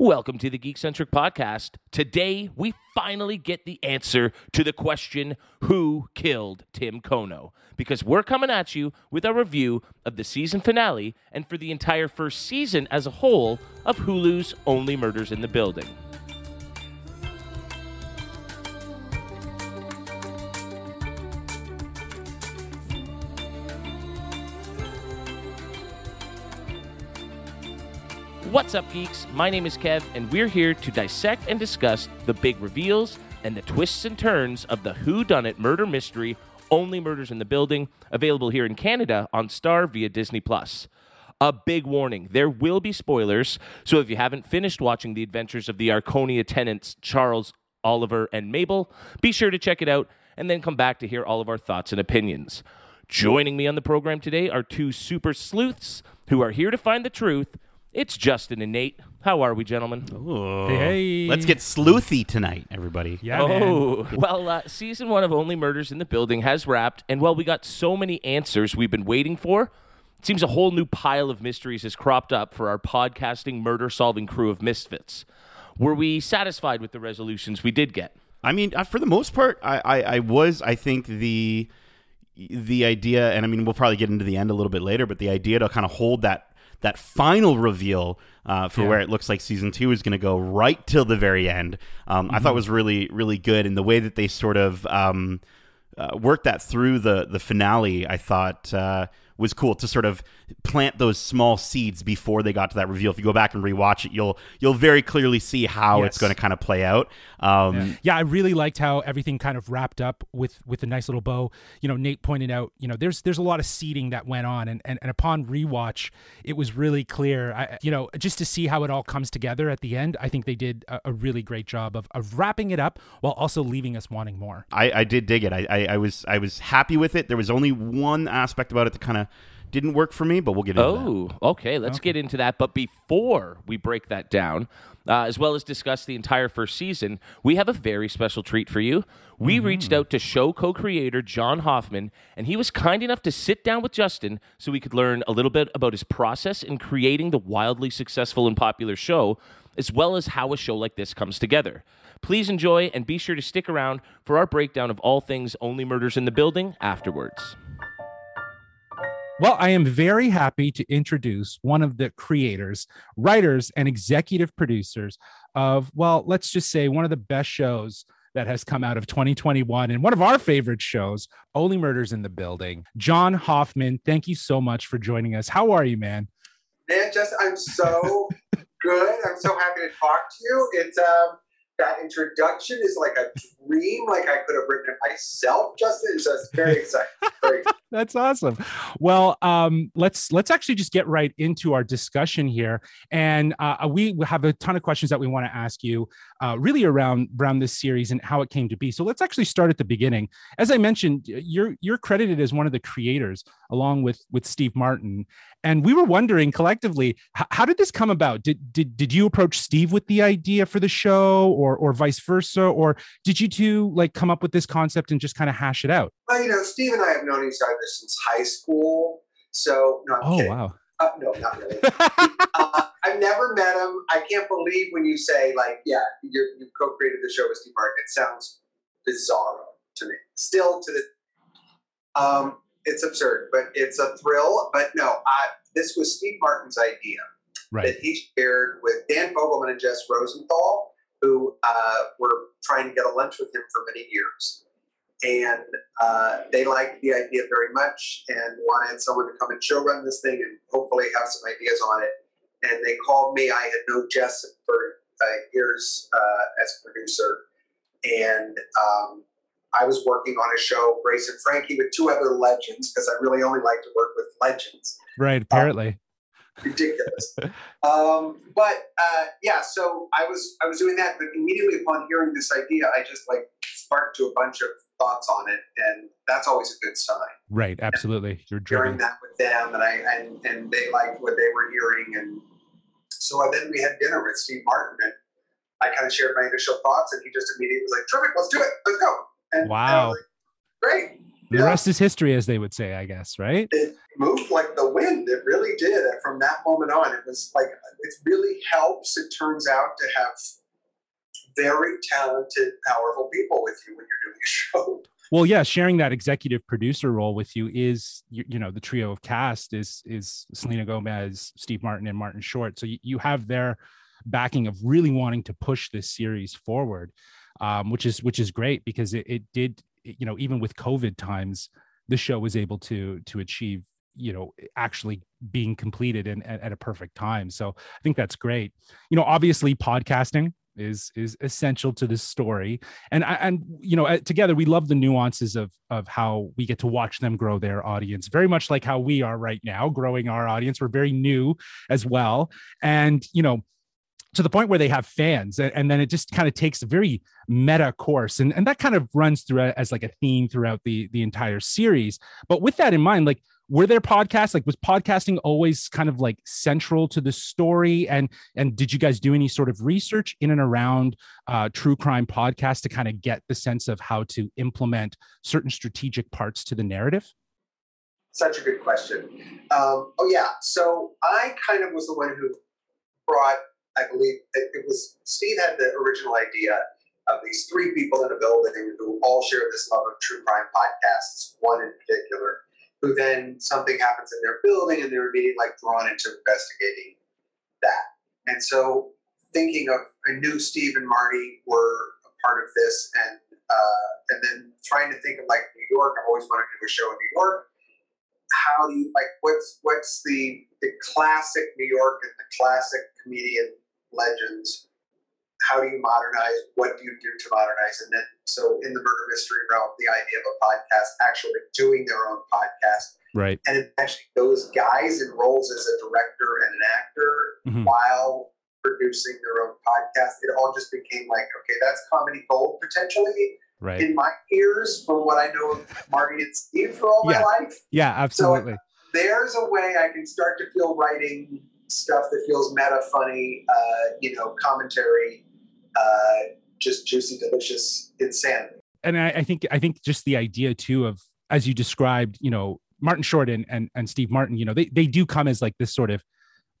Welcome to the Geekcentric Podcast. Today, we finally get the answer to the question Who killed Tim Kono? Because we're coming at you with a review of the season finale and for the entire first season as a whole of Hulu's Only Murders in the Building. What's up, geeks? My name is Kev, and we're here to dissect and discuss the big reveals and the twists and turns of the Who Done It murder mystery, Only Murders in the Building, available here in Canada on Star via Disney Plus. A big warning there will be spoilers, so if you haven't finished watching the adventures of the Arconia tenants Charles, Oliver, and Mabel, be sure to check it out and then come back to hear all of our thoughts and opinions. Joining me on the program today are two super sleuths who are here to find the truth it's Justin and Nate. How are we, gentlemen? Ooh. Hey, hey. Let's get sleuthy tonight, everybody. Yeah, oh, man. well, uh, season one of Only Murders in the Building has wrapped, and while we got so many answers we've been waiting for. It seems a whole new pile of mysteries has cropped up for our podcasting murder solving crew of misfits. Were we satisfied with the resolutions we did get? I mean, uh, for the most part, I, I, I was. I think the the idea, and I mean, we'll probably get into the end a little bit later, but the idea to kind of hold that that final reveal uh, for Yeah. where it looks like season two is going to go right till the very end. Um, I thought was really really good, and the way that they sort of um, uh, worked that through the the finale, I thought uh, was cool to sort of plant those small seeds before they got to that reveal. If you go back and rewatch it, you'll you'll very clearly see how it's going to kind of play out. Um, yeah, I really liked how everything kind of wrapped up with with a nice little bow. You know, Nate pointed out, you know, there's there's a lot of seeding that went on, and and, and upon rewatch, it was really clear. I, you know, just to see how it all comes together at the end, I think they did a, a really great job of of wrapping it up while also leaving us wanting more. I, I did dig it. I, I, I was I was happy with it. There was only one aspect about it that kind of didn't work for me, but we'll get into that. Oh, okay. Let's get into that. But before we break that down, uh, as well as discuss the entire first season, we have a very special treat for you. We reached out to show co creator John Hoffman, and he was kind enough to sit down with Justin so we could learn a little bit about his process in creating the wildly successful and popular show, as well as how a show like this comes together. Please enjoy and be sure to stick around for our breakdown of all things Only Murders in the Building afterwards. Well, I am very happy to introduce one of the creators, writers, and executive producers of, well, let's just say one of the best shows that has come out of 2021 and one of our favorite shows, Only Murders in the Building. John Hoffman, thank you so much for joining us. How are you, man? Man, just I'm so good. I'm so happy to talk to you. It's um that introduction is like a dream. Like I could have written it myself, Justin. So it's very exciting. Very That's awesome. Well, um, let's let's actually just get right into our discussion here, and uh, we have a ton of questions that we want to ask you, uh, really around around this series and how it came to be. So let's actually start at the beginning. As I mentioned, you're you're credited as one of the creators, along with with Steve Martin, and we were wondering collectively, how did this come about? Did did did you approach Steve with the idea for the show, or or vice versa, or did you two like come up with this concept and just kind of hash it out? well, you know, Steve and I have known each other since high school. So no, Oh kidding. wow. Uh, no, not really. uh, I've never met him. I can't believe when you say like, yeah, you're, you co-created the show with Steve Martin. It sounds bizarre to me. Still to the, um, it's absurd, but it's a thrill. But no, I, this was Steve Martin's idea Right. that he shared with Dan Fogelman and Jess Rosenthal, who uh, were trying to get a lunch with him for many years. And uh, they liked the idea very much and wanted someone to come and show run this thing and hopefully have some ideas on it. And they called me. I had known Jess for uh, years uh, as a producer. And um, I was working on a show, Grace and Frankie, with two other legends because I really only like to work with legends Right. Apparently. ridiculous. um, but uh, yeah, so I was I was doing that, but immediately upon hearing this idea, I just like sparked to a bunch of thoughts on it, and that's always a good sign. Right. Absolutely. You're Sharing driven. that with them, and I and and they liked what they were hearing, and so then we had dinner with Steve Martin, and I kind of shared my initial thoughts, and he just immediately was like, "Terrific, let's do it, let's go." And, and Wow. like, Great. The Yeah. rest is history, as they would say, I guess, right? it moved like the wind. It really did. From that moment on, it was like it really helps. It turns out to have very talented, powerful people with you when you're doing a show. Well, yeah, sharing that executive producer role with you is, you, you know, the trio of cast is is Selena Gomez, Steve Martin, and Martin Short. So you, you have their backing of really wanting to push this series forward, um, which is which is great because it, it did, you know, even with COVID times, the show was able to to achieve, you know, actually being completed and at, a perfect time. So I think that's great. You know, obviously podcasting is is essential to this story and and you know together we love the nuances of of how we get to watch them grow their audience very much like how we are right now growing our audience we're very new as well and you know to the point where they have fans and, and then it just kind of takes a very meta course and, and that kind of runs through as like a theme throughout the the entire series but with that in mind like were there podcasts like was podcasting always kind of like central to the story and and did you guys do any sort of research in and around uh, true crime podcasts to kind of get the sense of how to implement certain strategic parts to the narrative Such a good question. Um, oh yeah, so I kind of was the one who brought. I believe it, was Steve had the original idea of these three people in a building who all share this love of true crime podcasts. One in particular, who then something happens in their building and they're immediately like drawn into investigating that. And so, thinking of, I knew Steve and Marty were a part of this, and uh, and then trying to think of like New York. I've always wanted to do a show in New York how do you like what's what's the the classic New York and the classic comedian legends? How do you modernize? What do you do to modernize? And then so in the murder mystery realm, the idea of a podcast actually doing their own podcast right and actually those guys in roles as a director and an actor Mhm. while producing their own podcast. It all just became like, okay, that's comedy gold potentially right in my ears from what I know of Marty and Steve for all Yeah. my life yeah absolutely there's a way I can start to feel writing stuff that feels meta funny, uh, you know, commentary, uh, just juicy, delicious insanity. and I, I think I think just the idea too of as you described, you know, Martin Short and and, and Steve Martin, you know, they they do come as like this sort of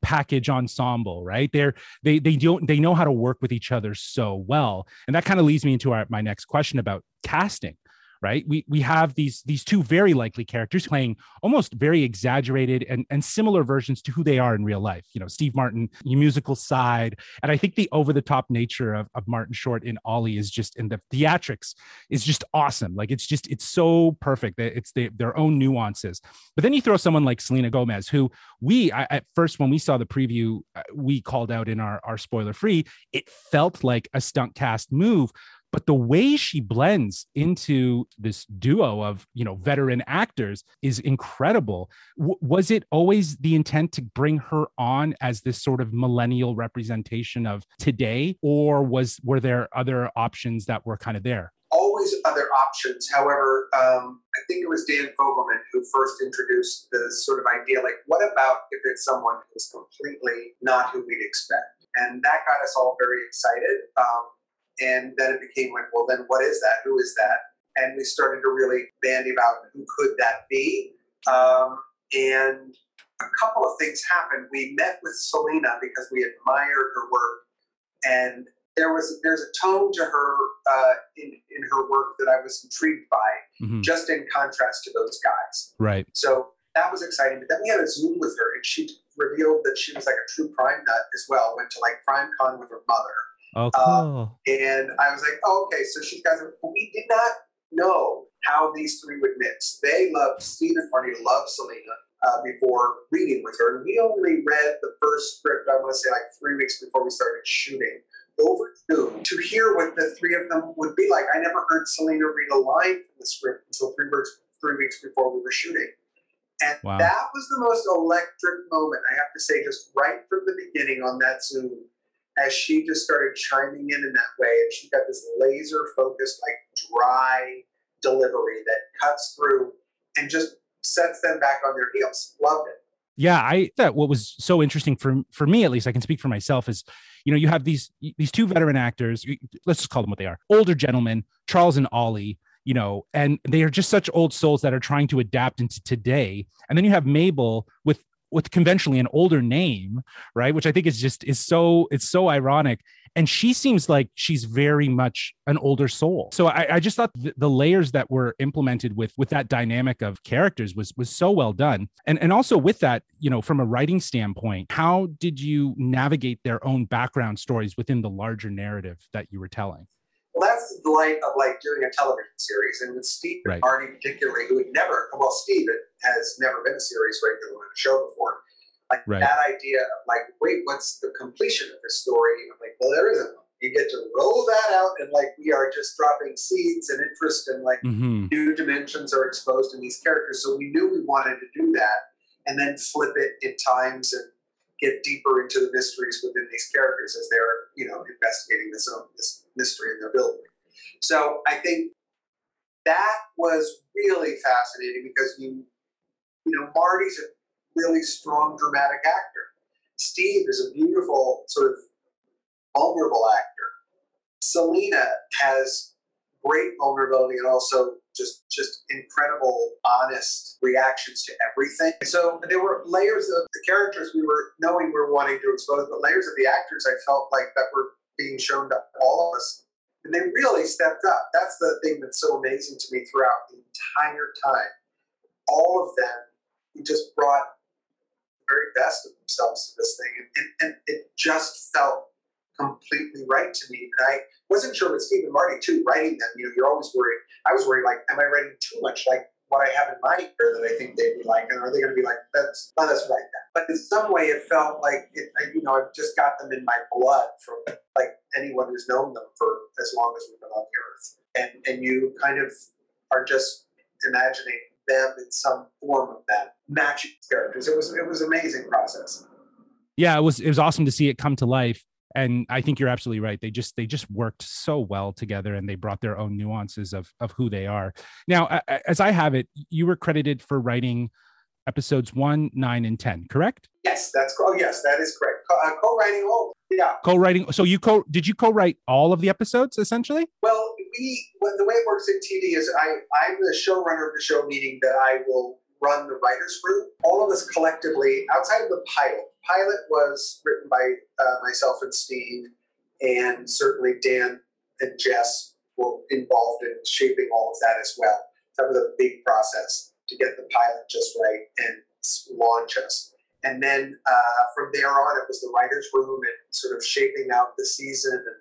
package ensemble, right? They're they they don't they know how to work with each other so well, and that kind of leads me into our, my next question about casting. Right, we we have these these two very likely characters playing almost very exaggerated and and similar versions to who they are in real life. You know, Steve Martin, musical side, and I think the over the top nature of, of Martin Short in Ollie is just in the theatrics is just awesome. Like it's just it's so perfect. that It's the, their own nuances. But then you throw someone like Selena Gomez, who we I, at first when we saw the preview, uh, we called out in our our spoiler free. It felt like a stunt cast move. But the way she blends into this duo of you know veteran actors is incredible. W- was it always the intent to bring her on as this sort of millennial representation of today, or was were there other options that were kind of there? Always other options. However, um, I think it was Dan Fogelman who first introduced the sort of idea like, what about if it's someone who's completely not who we'd expect? And that got us all very excited. Um, and then it became like, well, then what is that? Who is that? And we started to really bandy about who could that be. Um, and a couple of things happened. We met with Selena because we admired her work, and there was there's a tone to her uh, in in her work that I was intrigued by, Mhm. just in contrast to those guys. Right. So that was exciting. But then we had a Zoom with her, and she revealed that she was like a true crime nut as well. Went to like Crime Con with her mother, Oh, Uh, and I was like, oh, okay, so she guys, we did not know how these three would mix. They loved Steve and Marty, loved Selena uh, before reading with her. And we only read the first script, I want to say like three weeks before we started shooting over Zoom to hear what the three of them would be like. I never heard Selena read a line from the script until three weeks, three weeks before we were shooting. And Wow. that was the most electric moment, I have to say, just right from the beginning on that Zoom as she just started chiming in in that way and she got this laser focused like dry delivery that cuts through and just sets them back on their heels loved it yeah i thought what was so interesting for for me at least i can speak for myself is you know you have these these two veteran actors let's just call them what they are older gentlemen charles and ollie you know, and they are just such old souls that are trying to adapt into today. And then you have Mabel with with conventionally an older name, right? Which I think is just is so it's so ironic. And she seems like she's very much an older soul. So I, I just thought the, the layers that were implemented with with that dynamic of characters was was so well done. And and also with that, you know, from a writing standpoint, how did you navigate their own background stories within the larger narrative that you were telling? Well, that's the delight of like doing a television series, and with Steve Right. and Marty particularly, who had never, well, Steve has never been a series regular on a show before. Like Right. that idea of like, wait, what's the completion of this story? I'm like, well, there isn't. one. You get to roll that out, and like we are just dropping seeds and interest, and like Mm-hmm. new dimensions are exposed in these characters. So we knew we wanted to do that, and then flip it in times and get deeper into the mysteries within these characters as they're you know investigating this own this mystery in their building. So I think that was really fascinating because you you know Marty's a really strong dramatic actor. Steve is a beautiful sort of vulnerable actor. Selena has great vulnerability and also just just incredible honest reactions to everything. So there were layers of the characters we were knowing we were wanting to expose but layers of the actors i felt like that were being shown to all of us. And they really stepped up. That's the thing that's so amazing to me throughout the entire time. All of them just brought the very best of themselves to this thing. And, and, and it just felt completely right to me and i wasn't sure with Steve and Marty too, writing them, you know, you're always worried. I was worried, like, am I writing too much like what I have in mind or that I think they'd be like? And are they going to be like, that's, let us write that? But in some way, it felt like, it, you know, I've just got them in my blood from like anyone who's known them for as long as we've been on the earth. And, and you kind of are just imagining them in some form of that matching characters. It was, it was an amazing process. yeah it was it was awesome to see it come to life and i think you're absolutely right they just they just worked so well together and they brought their own nuances of of who they are now as i have it you were credited for writing episodes 1 9 and 10 correct Yes, that's, oh yes, that is correct. Co- uh, co-writing, oh, yeah. co-writing so you co did you co-write all of the episodes essentially Well, we well, the way it works in TV is I I'm the showrunner of the show, meaning that I will run the writers group. All of us collectively, outside of the pilot. Pilot was written by uh, myself and Steve, and certainly Dan and Jess were involved in shaping all of that as well. That was a big process to get the pilot just right and launch us. And then uh, from there on, it was the writers' room and sort of shaping out the season and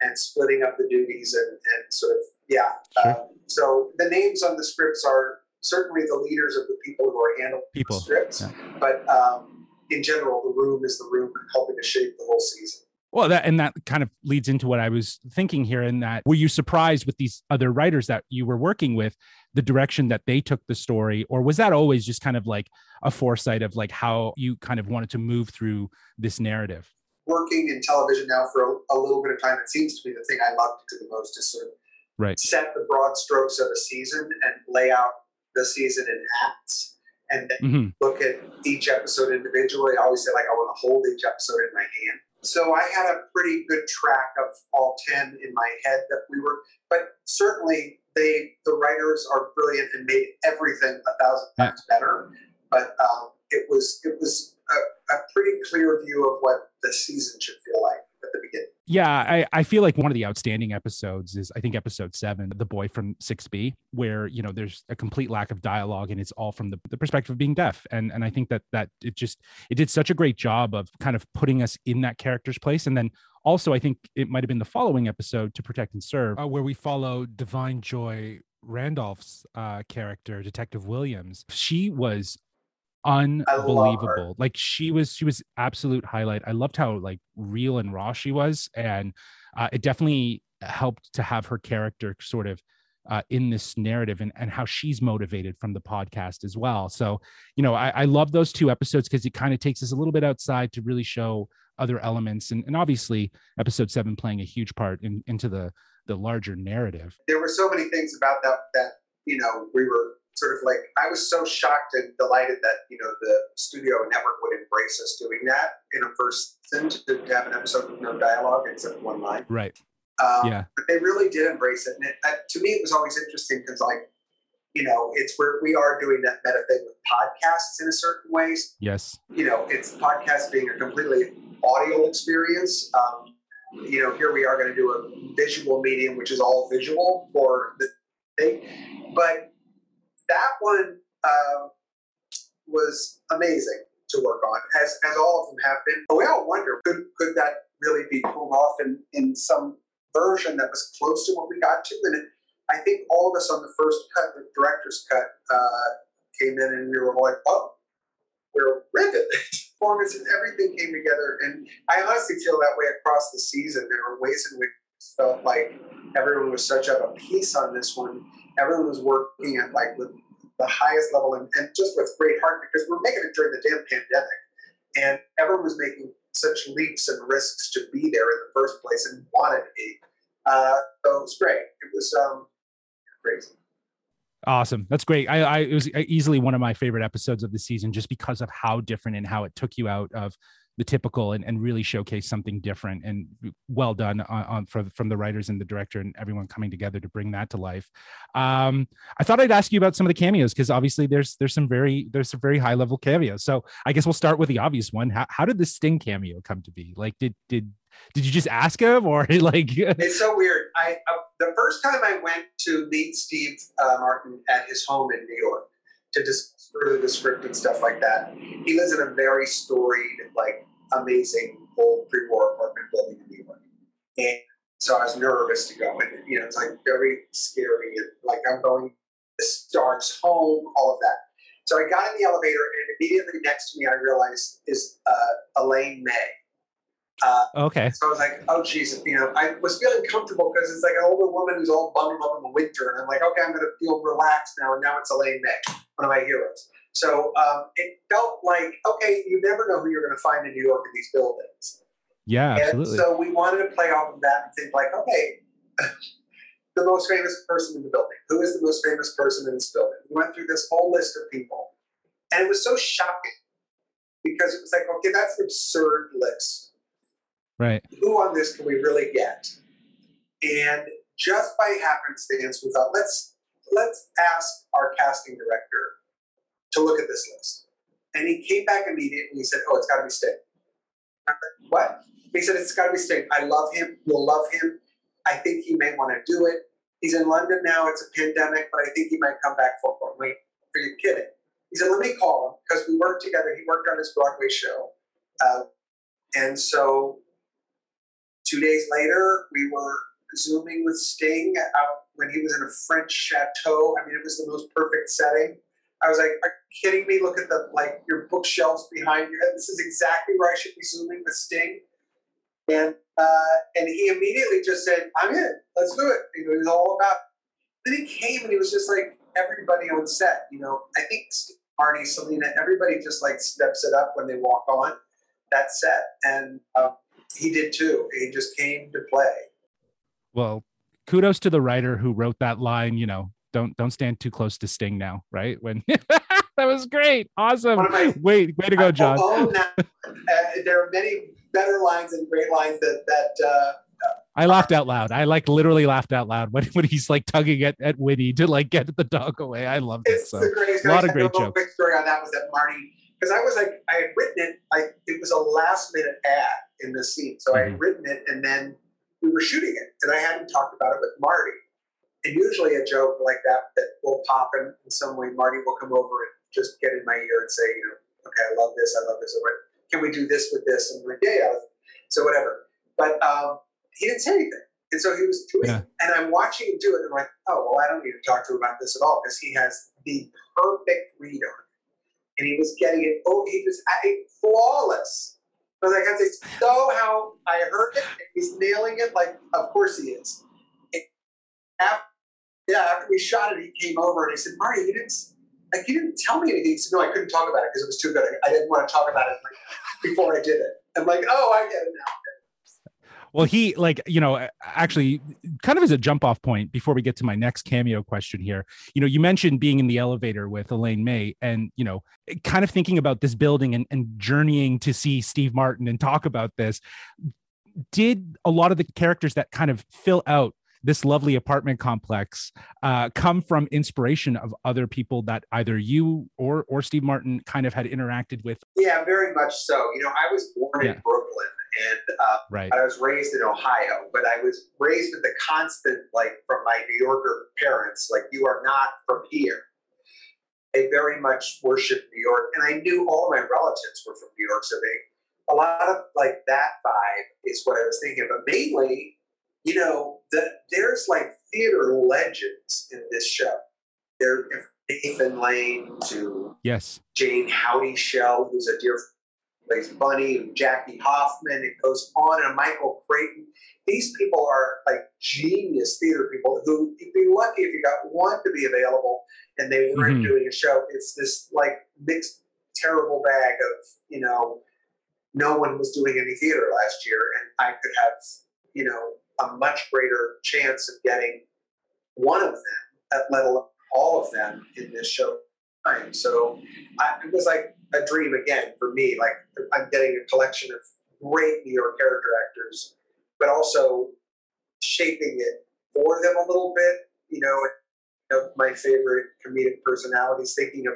and splitting up the duties and, and sort of yeah. Sure. Um, so the names on the scripts are certainly the leaders of the people who are handling People, the scripts, yeah. but um, in general, the room is the room helping to shape the whole season. well that and that kind of leads into what i was thinking here in that were you surprised with these other writers that you were working with the direction that they took the story or was that always just kind of like a foresight of like how you kind of wanted to move through this narrative Working in television now for a, a little bit of time, it seems to be the thing I love to do the most is sort of Right. set the broad strokes of a season and lay out the season in acts, and then Mhm. look at each episode individually. I always say like I want to hold each episode in my hand. So I had a pretty good track of all ten in my head that we were, but certainly they the writers are brilliant and made everything a thousand times better. But um, it was it was a, a pretty clear view of what the season should feel like at the beginning. Yeah, I, I feel like one of the outstanding episodes is I think episode seven, the boy from 6B, where you know there's a complete lack of dialogue and it's all from the, the perspective of being deaf. And and I think that that it just it did such a great job of kind of putting us in that character's place. And then also I think it might have been the following episode to protect and serve, uh, where we follow Da'Vine Joy Randolph's uh, character, Detective Williams. She was. Unbelievable. Like she was, she was absolute highlight. I loved how like real and raw she was, and uh, it definitely helped to have her character sort of uh, in this narrative and and how she's motivated from the podcast as well. So you know, I, I love those two episodes because it kind of takes us a little bit outside to really show other elements, and and obviously episode seven playing a huge part in, into the the larger narrative. There were so many things about that that you know we were sort of like I was so shocked and delighted that you know the studio network would embrace us doing that in a first season to, have an episode with no dialogue except one line. Right. Um, Yeah. But they really did embrace it, and it, uh, to me, it was always interesting because, like, you know, it's where we are doing that meta thing with podcasts in a certain ways. Yes. You know, it's podcast being a completely audio experience. Um, you know, here we are going to do a visual medium, which is all visual for the thing. But that one um, was amazing to work on, as as all of them have been. But we all wonder could could that really be pulled off in in some version that was close to what we got to? And it, I think all of us on the first cut, the director's cut, uh, came in and we were like, oh, we're riveted. Performances, and everything came together, and I honestly feel that way across the season. There were ways in which felt like everyone was such of a piece on this one. Everyone was working at like with the highest level and, and just with great heart because we're making it during the damn pandemic, and everyone was making such leaps and risks to be there in the first place and wanted to be. Uh, so it was great. It was um, crazy. Awesome. That's great. I, I, it was easily one of my favorite episodes of the season just because of how different and how it took you out of the typical and, and really showcase something different and well done on, on for, from the writers and the director and everyone coming together to bring that to life. Um, I thought I'd ask you about some of the cameos because obviously there's there's some very there's some very high level cameos. So I guess we'll start with the obvious one. How, how did the Sting cameo come to be? Like did did did you just ask him or like it's so weird i uh, the first time i went to meet steve uh, martin at his home in new york to discuss further the script and stuff like that he lives in a very storied like amazing old pre-war apartment building in new york and so i was nervous to go and you know it's like very scary and like i'm going the stark's home all of that so i got in the elevator and immediately next to me i realized is uh, elaine may uh, okay. So I was like, oh, Jesus, you know, I was feeling comfortable because it's like an older woman who's all bundled up in the winter. And I'm like, okay, I'm going to feel relaxed now. And now it's Elaine May, one of my heroes. So um, it felt like, okay, you never know who you're going to find in New York in these buildings. Yeah, absolutely. So we wanted to play off of that and think like, okay, the most famous person in the building. Who is the most famous person in this building? We went through this whole list of people. And it was so shocking because it was like, okay, that's an absurd list right who on this can we really get and just by happenstance we thought let's let's ask our casting director to look at this list. And he came back immediately and he said oh it's got to be sting. What? He said it's got to be sting. I love him. You'll love him. I think he may want to do it. He's in london now. It's a pandemic but i think he might come back for it. Wait are you kidding? He said let me call him because we worked together. He worked on his broadway show. Uh, and so Two days later, we were zooming with Sting out when he was in a French chateau. I mean, it was the most perfect setting. I was like, "Are you kidding me? Look at the like your bookshelves behind you. This is exactly where I should be zooming with Sting." And uh, and he immediately just said, "I'm in. Let's do it." You It was all about. Then he came and he was just like everybody on set. You know, I think Arnie, Selena, everybody just like steps it up when they walk on that set, and. Um, he did too. He just came to play. Well, kudos to the writer who wrote that line. You know, don't don't stand too close to Sting now, right? When that was great, awesome. My, Wait, way to go, John. uh, there are many better lines and great lines that that. Uh, I laughed out loud. I like literally laughed out loud when, when he's like tugging at, at Winnie to like get the dog away. I love it. So. A lot of great jokes. Quick story on that was that Marty, because I was like, I had written it. I it was a last minute ad in the scene. So mm-hmm. I had written it and then we were shooting it and I hadn't talked about it with Marty. And usually a joke like that that will pop in, in some way, Marty will come over and just get in my ear and say, you know, okay, I love this, I love this. Or can we do this with this? And I'm like, yeah, yeah. So whatever. But um, he didn't say anything. And so he was doing yeah. it. And I'm watching him do it. And I'm like, oh, well, I don't need to talk to him about this at all because he has the perfect read on it. And he was getting it. Oh, he was flawless. But so how I heard it, he's nailing it. Like, of course he is. after, yeah, after we shot it, he came over and he said, "Marty, you didn't like you didn't tell me anything." He said, "No, I couldn't talk about it because it was too good. I didn't want to talk about it before I did it." I'm like, "Oh, I get it now." Well, he like, you know, actually kind of as a jump off point before we get to my next cameo question here, you know, you mentioned being in the elevator with Elaine May and, you know, kind of thinking about this building and, and journeying to see Steve Martin and talk about this. did a lot of the characters that kind of fill out this lovely apartment complex uh, come from inspiration of other people that either you or or Steve Martin kind of had interacted with? Yeah, very much so. You know, I was born yeah. in Brooklyn and uh, right. I was raised in Ohio, but I was raised with the constant, like from my New Yorker parents, like you are not from here. They very much worship New York, and I knew all my relatives were from New York, so they a lot of like that vibe is what I was thinking. But mainly, you know, the, there's like theater legends in this show. There, Nathan Lane to yes, Jayne Houdyshell, who's a dear plays Bunny and Jackie Hoffman. It goes on, and Michael Creighton. These people are like genius theater people who you'd be lucky if you got one to be available and they weren't mm-hmm. doing a show. It's this like mixed terrible bag of you know no one was doing any theater last year, and I could have you know a much greater chance of getting one of them, let alone all of them in this show time. So I, it was like a dream again for me. Like I'm getting a collection of great New York character actors, but also shaping it for them a little bit. You know, of my favorite comedic personalities, thinking of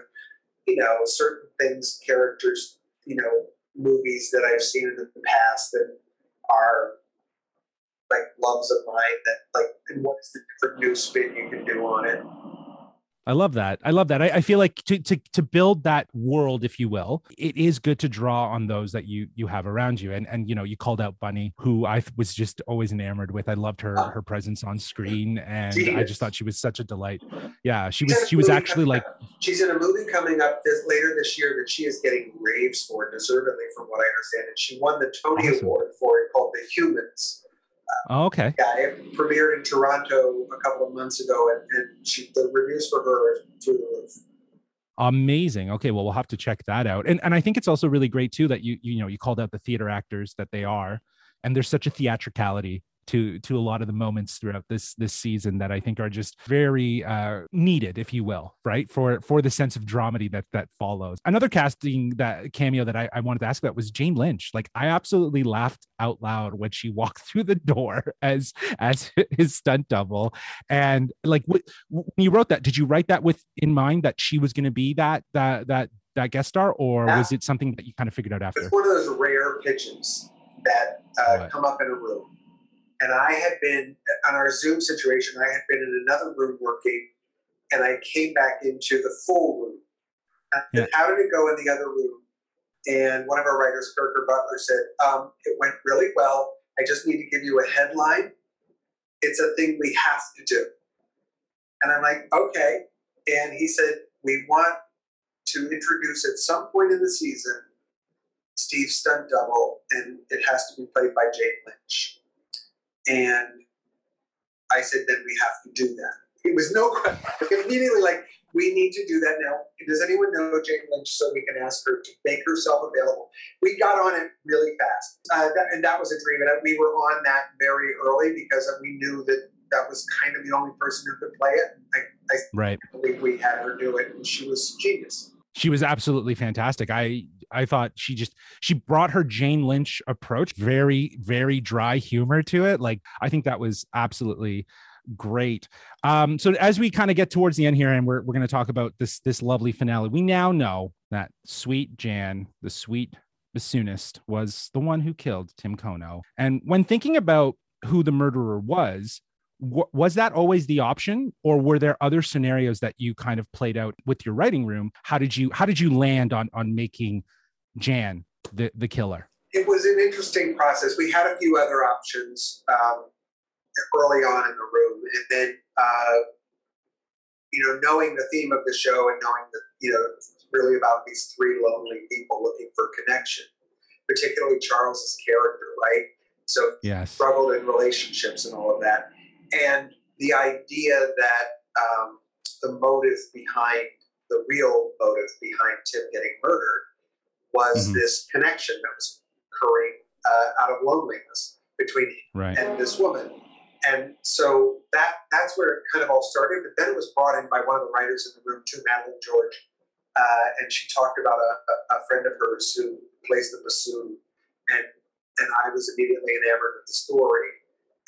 you know certain things, characters, you know, movies that I've seen in the past that are like loves of mine that like and what is the different new spin you can do on it I love that. I love that. I, I, feel like to, to to build that world, if you will, it is good to draw on those that you you have around you. And and you know, you called out Bunny, who I was just always enamored with. I loved her ah. her presence on screen, and I just thought she was such a delight. Yeah, she was she was actually like she's in a movie coming up this later this year that she is getting raves for, deservedly, from what I understand. And she won the Tony awesome. Award for it called The Humans Oh, okay. Yeah, it premiered in Toronto a couple of months ago, and, and she, the reviews for her are through the roof. Amazing. Okay, well, we'll have to check that out. And and I think it's also really great too that you you know you called out the theater actors that they are, and there's such a theatricality to to a lot of the moments throughout this this season that I think are just very uh, needed, if you will, right for for the sense of dramedy that that follows. Another casting that cameo that I, I wanted to ask about was Jane Lynch. Like I absolutely laughed out loud when she walked through the door as as his stunt double, and like when you wrote that, did you write that with in mind that she was going to be that that that that guest star, or yeah. was it something that you kind of figured out after? It's one of those rare pitches that uh, come up in a room and I had been on our Zoom situation, I had been in another room working, and I came back into the full room. Yeah. How did it go in the other room? And one of our writers, Kirker Butler, said, um, It went really well. I just need to give you a headline. It's a thing we have to do. And I'm like, Okay. And he said, We want to introduce at some point in the season Steve stunt double, and it has to be played by Jane Lynch. And I said, then we have to do that. It was no question. Immediately, like, we need to do that now. Does anyone know Jane Lynch so we can ask her to make herself available? We got on it really fast. Uh, that, and that was a dream. And we were on that very early because we knew that that was kind of the only person who could play it. I, I right. believe we had her do it, and she was genius. She was absolutely fantastic. I I thought she just she brought her Jane Lynch approach, very very dry humor to it. Like I think that was absolutely great. Um, so as we kind of get towards the end here, and we're we're going to talk about this this lovely finale, we now know that sweet Jan, the sweet bassoonist, was the one who killed Tim Kono. And when thinking about who the murderer was, was that always the option or were there other scenarios that you kind of played out with your writing room how did you how did you land on on making jan the the killer. It was an interesting process. We had a few other options um, early on in the room. And then uh, you know knowing the theme of the show and knowing that you know it's really about these three lonely people looking for connection particularly charles's character right? So yes. struggled in relationships and all of that. And the idea that um, the motive behind the real motive behind Tim getting murdered was mm-hmm. this connection that was occurring uh, out of loneliness between right. him and this woman. And so that that's where it kind of all started. But then it was brought in by one of the writers in the room, too, Madeleine George, uh, and she talked about a, a, friend of hers who plays the bassoon, and and I was immediately enamored with the story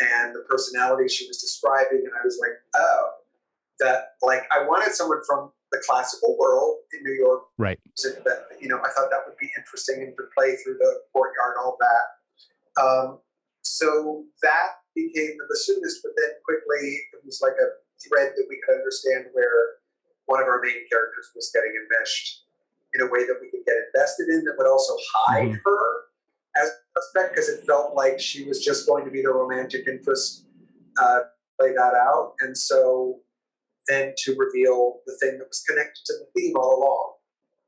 and the personality she was describing. And I was like, oh, that like I wanted someone from the classical world in New York. Right. That, you know, I thought that would be interesting and to play through the courtyard, all that. Um, so that became the bassoonist, but then quickly it was like a thread that we could understand where one of our main characters was getting enmeshed in a way that we could get invested in that would also hide mm-hmm. her as a suspect because it felt like she was just going to be the romantic interest uh, play that out and so then to reveal the thing that was connected to the theme all along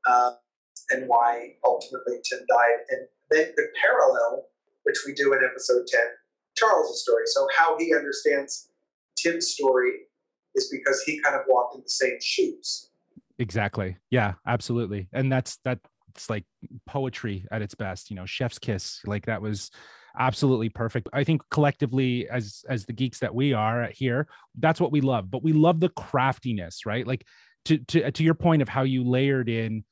uh, and why ultimately tim died. And then the parallel which we do in episode 10 charles's story. So how he understands tim's story is because he kind of walked in the same shoes. Exactly. Yeah absolutely. And that's that it's like poetry at its best you know chef's kiss. Like that was absolutely perfect. I think collectively as as the geeks that we are here that's what we love but we love the craftiness right? Like to to to your point of how you layered in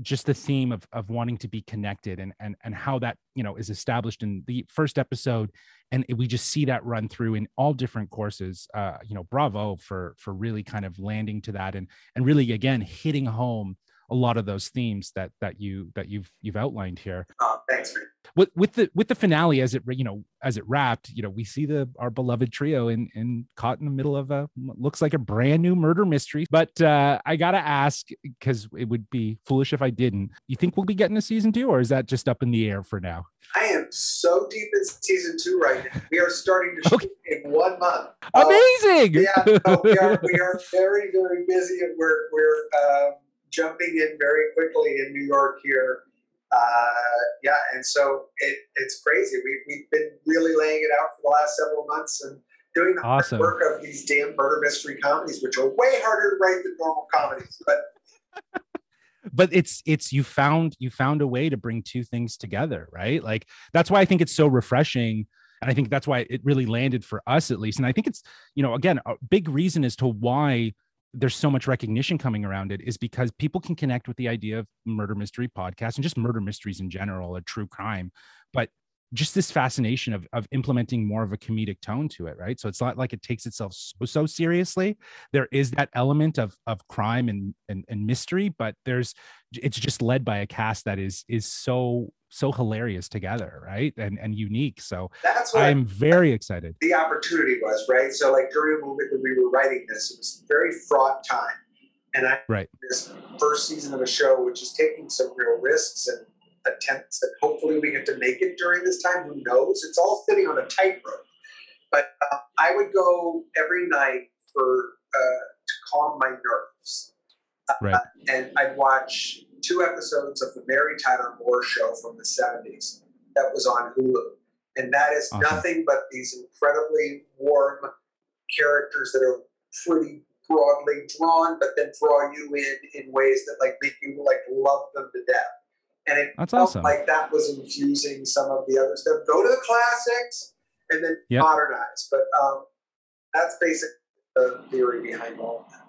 just the theme of of wanting to be connected and and and how that you know is established in the first episode and we just see that run through in all different courses uh you know bravo for for really kind of landing to that and and really again hitting home a lot of those themes that that you that you've you've outlined here. Uh, thanks. With with the with the finale as it you know as it wrapped, you know we see the our beloved trio in in caught in the middle of a looks like a brand new murder mystery. But uh, I gotta ask because it would be foolish if I didn't. You think we'll be getting a season two, or is that just up in the air for now? I am so deep in season two right now. We are starting to shoot okay. in one month. Amazing. Uh, yeah, no, we are we are very very busy, and we're we're. Um, jumping in very quickly in New York here. Uh, yeah, and so it, it's crazy. We, we've been really laying it out for the last several months and doing the awesome. work of these damn murder mystery comedies, which are way harder to write than normal comedies. But but it's it's you found you found a way to bring two things together, right? Like that's why I think it's so refreshing. And I think that's why it really landed for us at least. And I think it's, you know, again, a big reason as to why there's so much recognition coming around it is because people can connect with the idea of murder mystery podcasts and just murder mysteries in general, a true crime, but just this fascination of, of implementing more of a comedic tone to it, right? So it's not like it takes itself so, so seriously. There is that element of of crime and, and and mystery, but there's it's just led by a cast that is is so so hilarious together, right? And and unique. So that's what I'm very excited. The opportunity was right. So like during the moment that we were writing this, it was very fraught time, and I right this first season of a show, which is taking some real risks and attempts, and hopefully we get to make it during this time. Who knows? It's all sitting on a tightrope. But uh, I would go every night for uh, to calm my nerves, uh, right. and I'd watch two episodes of the Mary Tyler Moore Show from the 70s that was on Hulu. And that is awesome. nothing but these incredibly warm characters that are pretty broadly drawn, but then draw you in in ways that like make you like love them to death. And it That's felt awesome. like that was infusing some of the other stuff. Go to the classics and then yep. modernize. But um, that's basically the theory behind all of that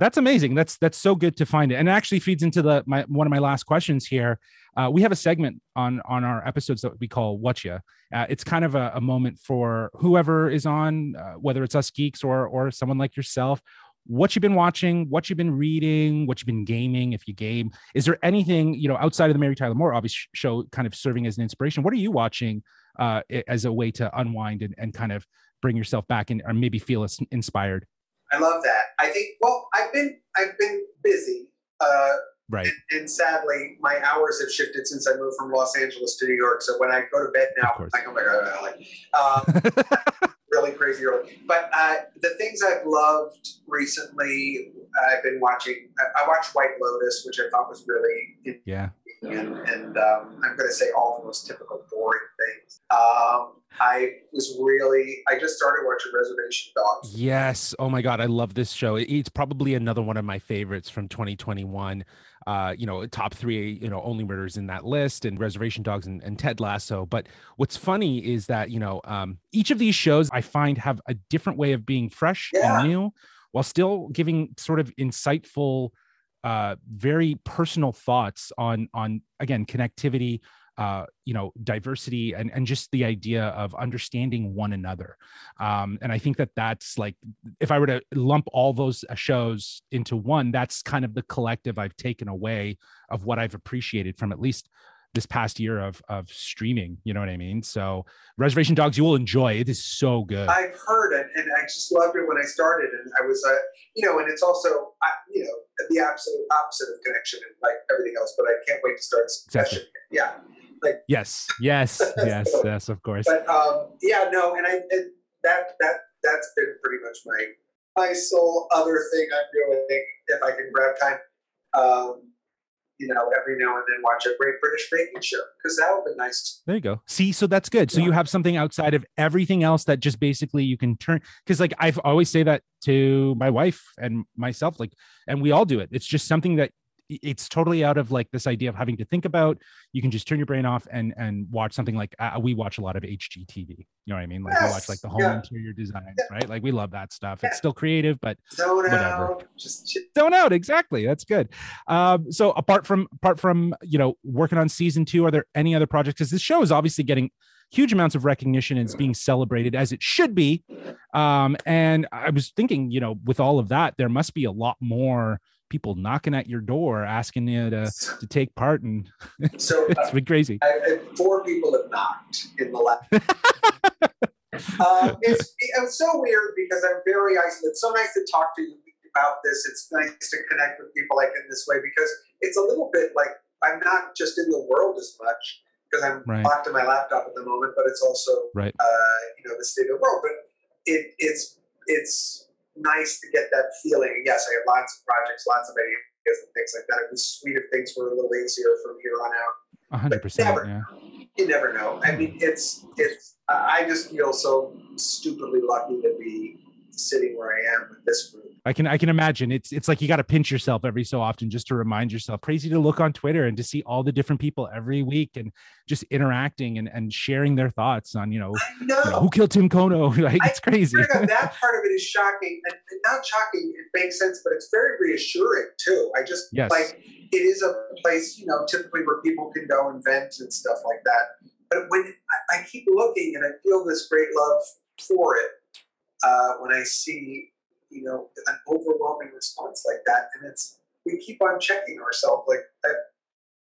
that's amazing. That's that's so good to find it. And it actually feeds into the my one of my last questions here. Uh, we have a segment on on our episodes that we call whatcha. Uh, it's kind of a, a, moment for whoever is on uh, whether it's us geeks or or someone like yourself. What you've been watching what you've been reading what you've been gaming if you game. Is there anything you know outside of the mary tyler moore obvious show kind of serving as an inspiration? What are you watching uh, as a way to unwind and, and kind of bring yourself back and or maybe feel inspired I love that. I think. Well, I've been I've been busy. Uh, right. And, and, sadly, my hours have shifted since I moved from Los Angeles to New York. So when I go to bed now, I come back early. Um, really crazy early. But uh, the things I've loved recently, I've been watching. I, I watched White Lotus, which I thought was really yeah. And, and um, I'm going to say all the most typical boring things. Um, I was really, I just started watching Reservation Dogs. Yes. Oh my God. I love this show. It's probably another one of my favorites from 2021. Uh, you know, top three, you know, only murders in that list and Reservation Dogs and, and Ted Lasso. But what's funny is that, you know, um, each of these shows I find have a different way of being fresh yeah. and new while still giving sort of insightful, uh, very personal thoughts on, on again, connectivity, uh, you know diversity and and just the idea of understanding one another um, and i think that that's like if i were to lump all those uh, shows into one that's kind of the collective i've taken away of what i've appreciated from at least this past year of of streaming. You know what I mean? So Reservation Dogs, you will enjoy. It is so good. I've heard it, and I just loved it when I started. And I was, uh, you know, and it's also, you know, the absolute opposite of connection and like everything else. But I can't wait to start exactly. Yeah. Like yes, yes, yes, so, yes, of course. But um, yeah, no, and I and that that that's been pretty much my my sole other thing I'm doing if I can grab time. Um, you know, every now and then watch a Great British Baking Show because that would be nice. There you go. See, so that's good. So yeah. you have something outside of everything else that just basically you can turn because like I've always say that to my wife and myself, like, and we all do it. It's just something that it's totally out of like this idea of having to think about you can just turn your brain off and and watch something like uh, we watch a lot of hgtv you know what i mean like yes. we watch like the home yeah. interior design yeah. right like we love that stuff yeah. it's still creative but zone whatever out. just zone out exactly that's good um so apart from apart from you know working on season two are there any other projects because this show is obviously getting huge amounts of recognition and it's being celebrated as it should be um and i was thinking you know with all of that there must be a lot more people knocking at your door asking you to, to take part and so it's been crazy I, four people have knocked in the last um, it's, it's so weird because i'm very isolated it's so nice to talk to you about this it's nice to connect with people like in this way because it's a little bit like i'm not just in the world as much because i'm right. locked in my laptop at the moment but it's also right. uh, you know the state of the world but it, it's it's nice to get that feeling. Yes, I have lots of projects, lots of ideas and things like that. It'd be sweet if things were a little easier from here on out. hundred percent. Yeah. You never know. I mean, it's it's. I just feel so stupidly lucky to be sitting where I am with this group. I can I can imagine it's it's like you got to pinch yourself every so often just to remind yourself. Crazy to look on Twitter and to see all the different people every week and just interacting and, and sharing their thoughts on you know, know. You know who killed Tim Kono. like it's crazy. that part of it is shocking and not shocking. It makes sense, but it's very reassuring too. I just yes. like it is a place you know typically where people can go and vent and stuff like that. But when I, I keep looking and I feel this great love for it uh, when I see, you know, an overwhelming response like that. And it's, we keep on checking ourselves. Like, I,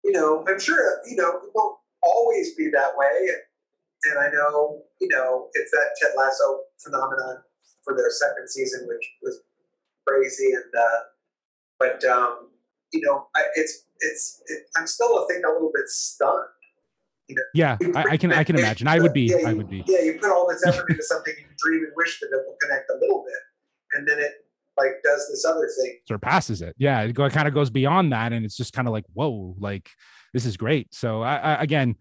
you know, I'm sure, you know, it won't always be that way. And, and I know, you know, it's that Ted Lasso phenomenon for their second season, which was crazy. And, uh, but, um, you know, I, it's, it's, it, I'm still, I think, a little bit stunned you know, yeah, I, I, can I can imagine. I would be. Yeah, I would be. Yeah, you put all this effort into something, you dream and wish that it will connect a little bit, and then it like does this other thing, surpasses it. Yeah, it kind of goes beyond that, and it's just kind of like, whoa, like this is great. So I, I, again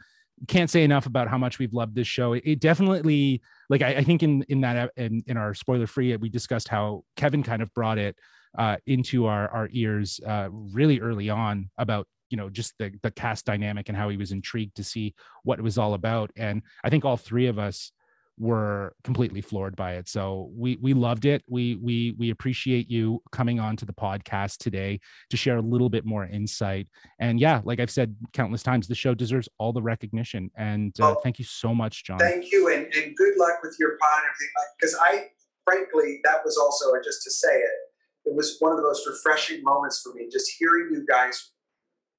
can't say enough about how much we've loved this show. It, it definitely like I, I, think in in that in, in our spoiler free we discussed how Kevin kind of brought it uh, into our our ears uh, really early on about you know just the the cast dynamic and how he was intrigued to see what it was all about. And i think all three of us were completely floored by it. So we we loved it. We we we appreciate you coming on to the podcast today to share a little bit more insight. And yeah like i've said countless times the show deserves all the recognition. And uh, thank you so much john. thank you. And, and good luck with your pod and everything because i frankly that was also just to say it it was one of the most refreshing moments for me just hearing you guys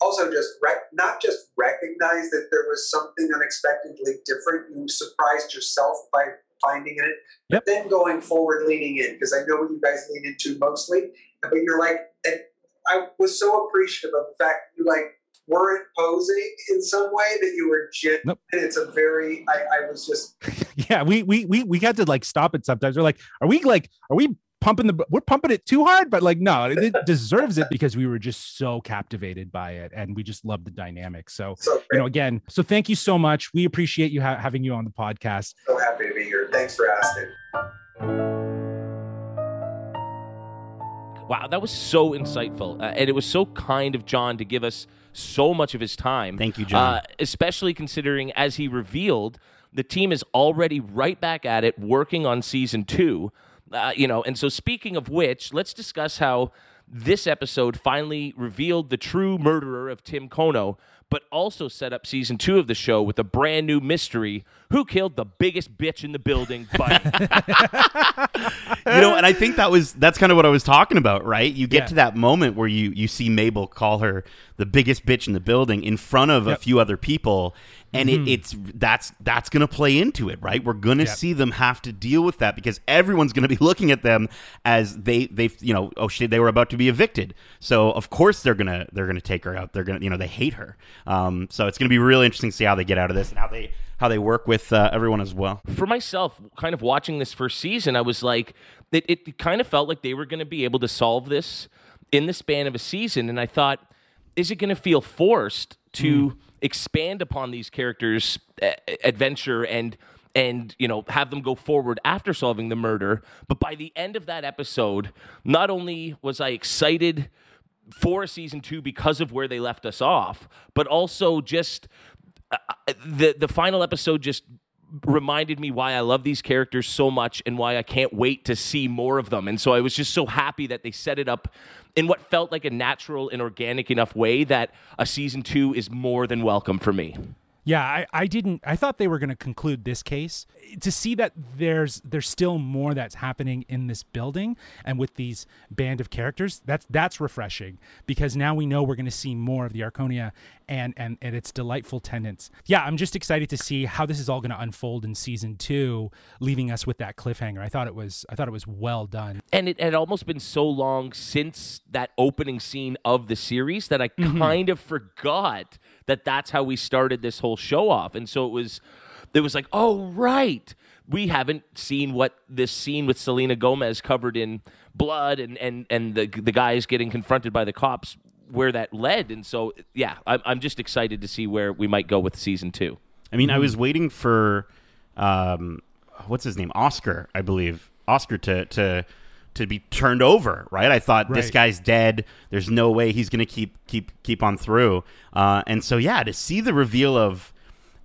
also just rec- not just recognize that there was something unexpectedly different. You surprised yourself by finding it, yep. but then going forward, leaning in because I know what you guys lean into mostly. But you're like, I was so appreciative of the fact you like weren't posing in some way that you were genuine. Nope. It's a very I, I was just yeah. We we we we had to like stop it sometimes. We're like, are we like are we pumping the we're pumping it too hard but like no it, deserves it because we were just so captivated by it and we just love the dynamic so, so you know again so thank you so much we appreciate you ha- having you on the podcast so happy to be here thanks for asking Wow, that was so insightful. Uh, and it was so kind of John to give us so much of his time. Thank you, John. Uh, especially considering, as he revealed, the team is already right back at it working on season two. Uh, you know, and so speaking of which, let's discuss how this episode finally revealed the true murderer of Tim Kono. but also set up season two of the show with a brand new mystery: who killed the biggest bitch in the building, Bunny? you know, and I think that was that's kind of what I was talking about, right? You get Yeah. to that moment where you you see Mabel call her the biggest bitch in the building in front of a few other people, and it, it's that's that's going to play into it, right? We're going to Yep. see them have to deal with that because everyone's going to be looking at them as they they you know oh shit they were about to be evicted, so of course they're gonna they're gonna take her out. They're gonna you know they hate her, um, so it's going to be really interesting to see how they get out of this and how they how they work with uh, everyone as well. for myself, kind of watching this first season, I was like, it, it kind of felt like they were going to be able to solve this in the span of a season. And I thought, is it going to feel forced to expand upon these characters' uh, adventure and and you know have them go forward after solving the murder? But by the end of that episode, not only was I excited for season two because of where they left us off, but also just uh, the the final episode just reminded me why I love these characters so much and why I can't wait to see more of them. And so I was just so happy that they set it up in what felt like a natural and organic enough way that a season 2 is more than welcome for me. Yeah, I, I didn't. I thought they were going to conclude this case. To see that there's there's still more that's happening in this building and with these band of characters, that's that's refreshing because now we know we're going to see more of the Arconia and and and its delightful tenants. Yeah, I'm just excited to see how this is all going to unfold in season two, leaving us with that cliffhanger. I thought it was I thought it was well done. And it had almost been so long since that opening scene of the series that I mm-hmm. kind of forgot that that's how we started this whole show off. And so it was it was like, "Oh, right. We haven't seen what this scene with Selena Gomez covered in blood and and and the the guys getting confronted by the cops where that led." And so yeah, I'm I'm just excited to see where we might go with season 2. I mean, I was waiting for um, what's his name, Oscar, I believe, Oscar to to to be turned over. Right? I thought this guy's dead. There's no way he's going to keep keep keep on through. Uh, and so yeah, to see the reveal of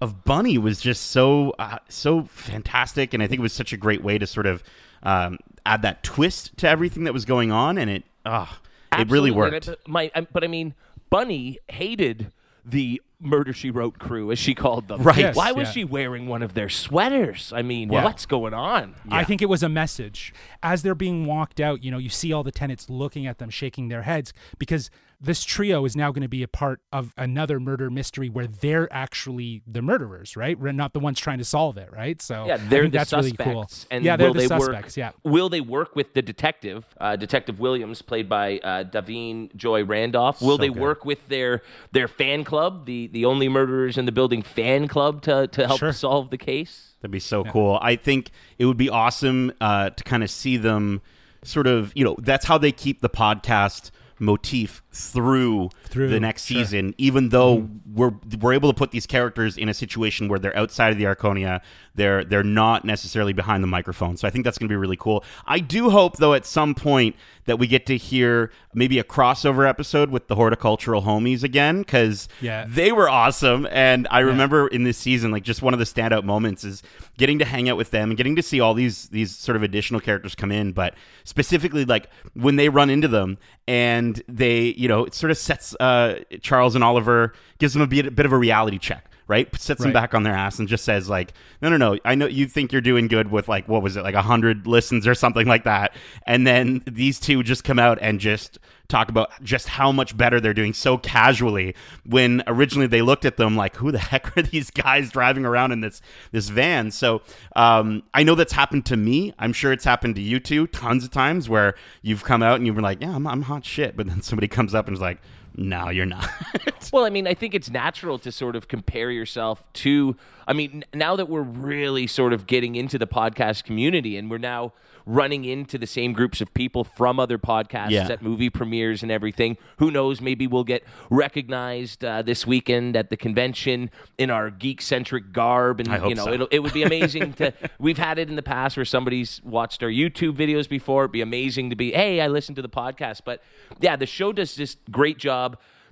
of Bunny was just so uh, so fantastic, and I think it was such a great way to sort of um, add that twist to everything that was going on, and it ah, it really worked. And it- my, but I mean, Bunny hated the Murder She Wrote crew, as she called them. Right. Yes, Why was yeah. she wearing one of their sweaters? I mean, Yeah. what's going on? I think it was a message. As they're being walked out, you know, you see all the tenants looking at them, shaking their heads, because this trio is now going to be a part of another murder mystery where they're actually the murderers, right? We're not the ones trying to solve it, right? So Yeah, they're think the that's suspects. really cool. And yeah, will they're the they suspects. work? Yeah. Will they work with the detective, uh, Detective Williams, played by uh, Da'Vine Joy Randolph? Will So they good. work with their their fan club, the the only murderers in the building fan club, to to help Sure. solve the case? That'd be so cool. I think it would be awesome uh, to kind of see them sort of, you know, that's how they keep the podcast motif through, Through, the next sure. Season, even though mm. we're we're able to put these characters in a situation where they're outside of the Arconia, they're they're not necessarily behind the microphone. So I think that's going to be really cool. I do hope though at some point that we get to hear maybe a crossover episode with the horticultural homies again because Yeah. they were awesome and i remember in this season like just one of the standout moments is getting to hang out with them and getting to see all these these sort of additional characters come in but specifically like when they run into them and they you know it sort of sets uh charles and oliver gives them a bit, a bit of a reality check right? Sets them back on their ass and just says like no no no i know you think you're doing good with like what was it like a 100 listens or something like that. And then these two just come out and just talk about just how much better they're doing so casually when originally they looked at them like who the heck are these guys driving around in this this van? So um, i know that's happened to me. I'm sure it's happened to you too tons of times where you've come out and you've been like yeah i'm, I'm hot shit. But then somebody comes up and is like no you're not Well, I mean, I think it's natural to sort of compare yourself to. I mean, now that we're really sort of getting into the podcast community and we're now running into the same groups of people from other podcasts Yeah. at movie premieres and everything, who knows? Maybe we'll get recognized uh, this weekend at the convention in our Geekcentric garb. And, you know, so. it'll, it would be amazing to. We've had it in the past where somebody's watched our YouTube videos before. It'd be amazing to be, hey, I listened to the podcast. But yeah, the show does this great job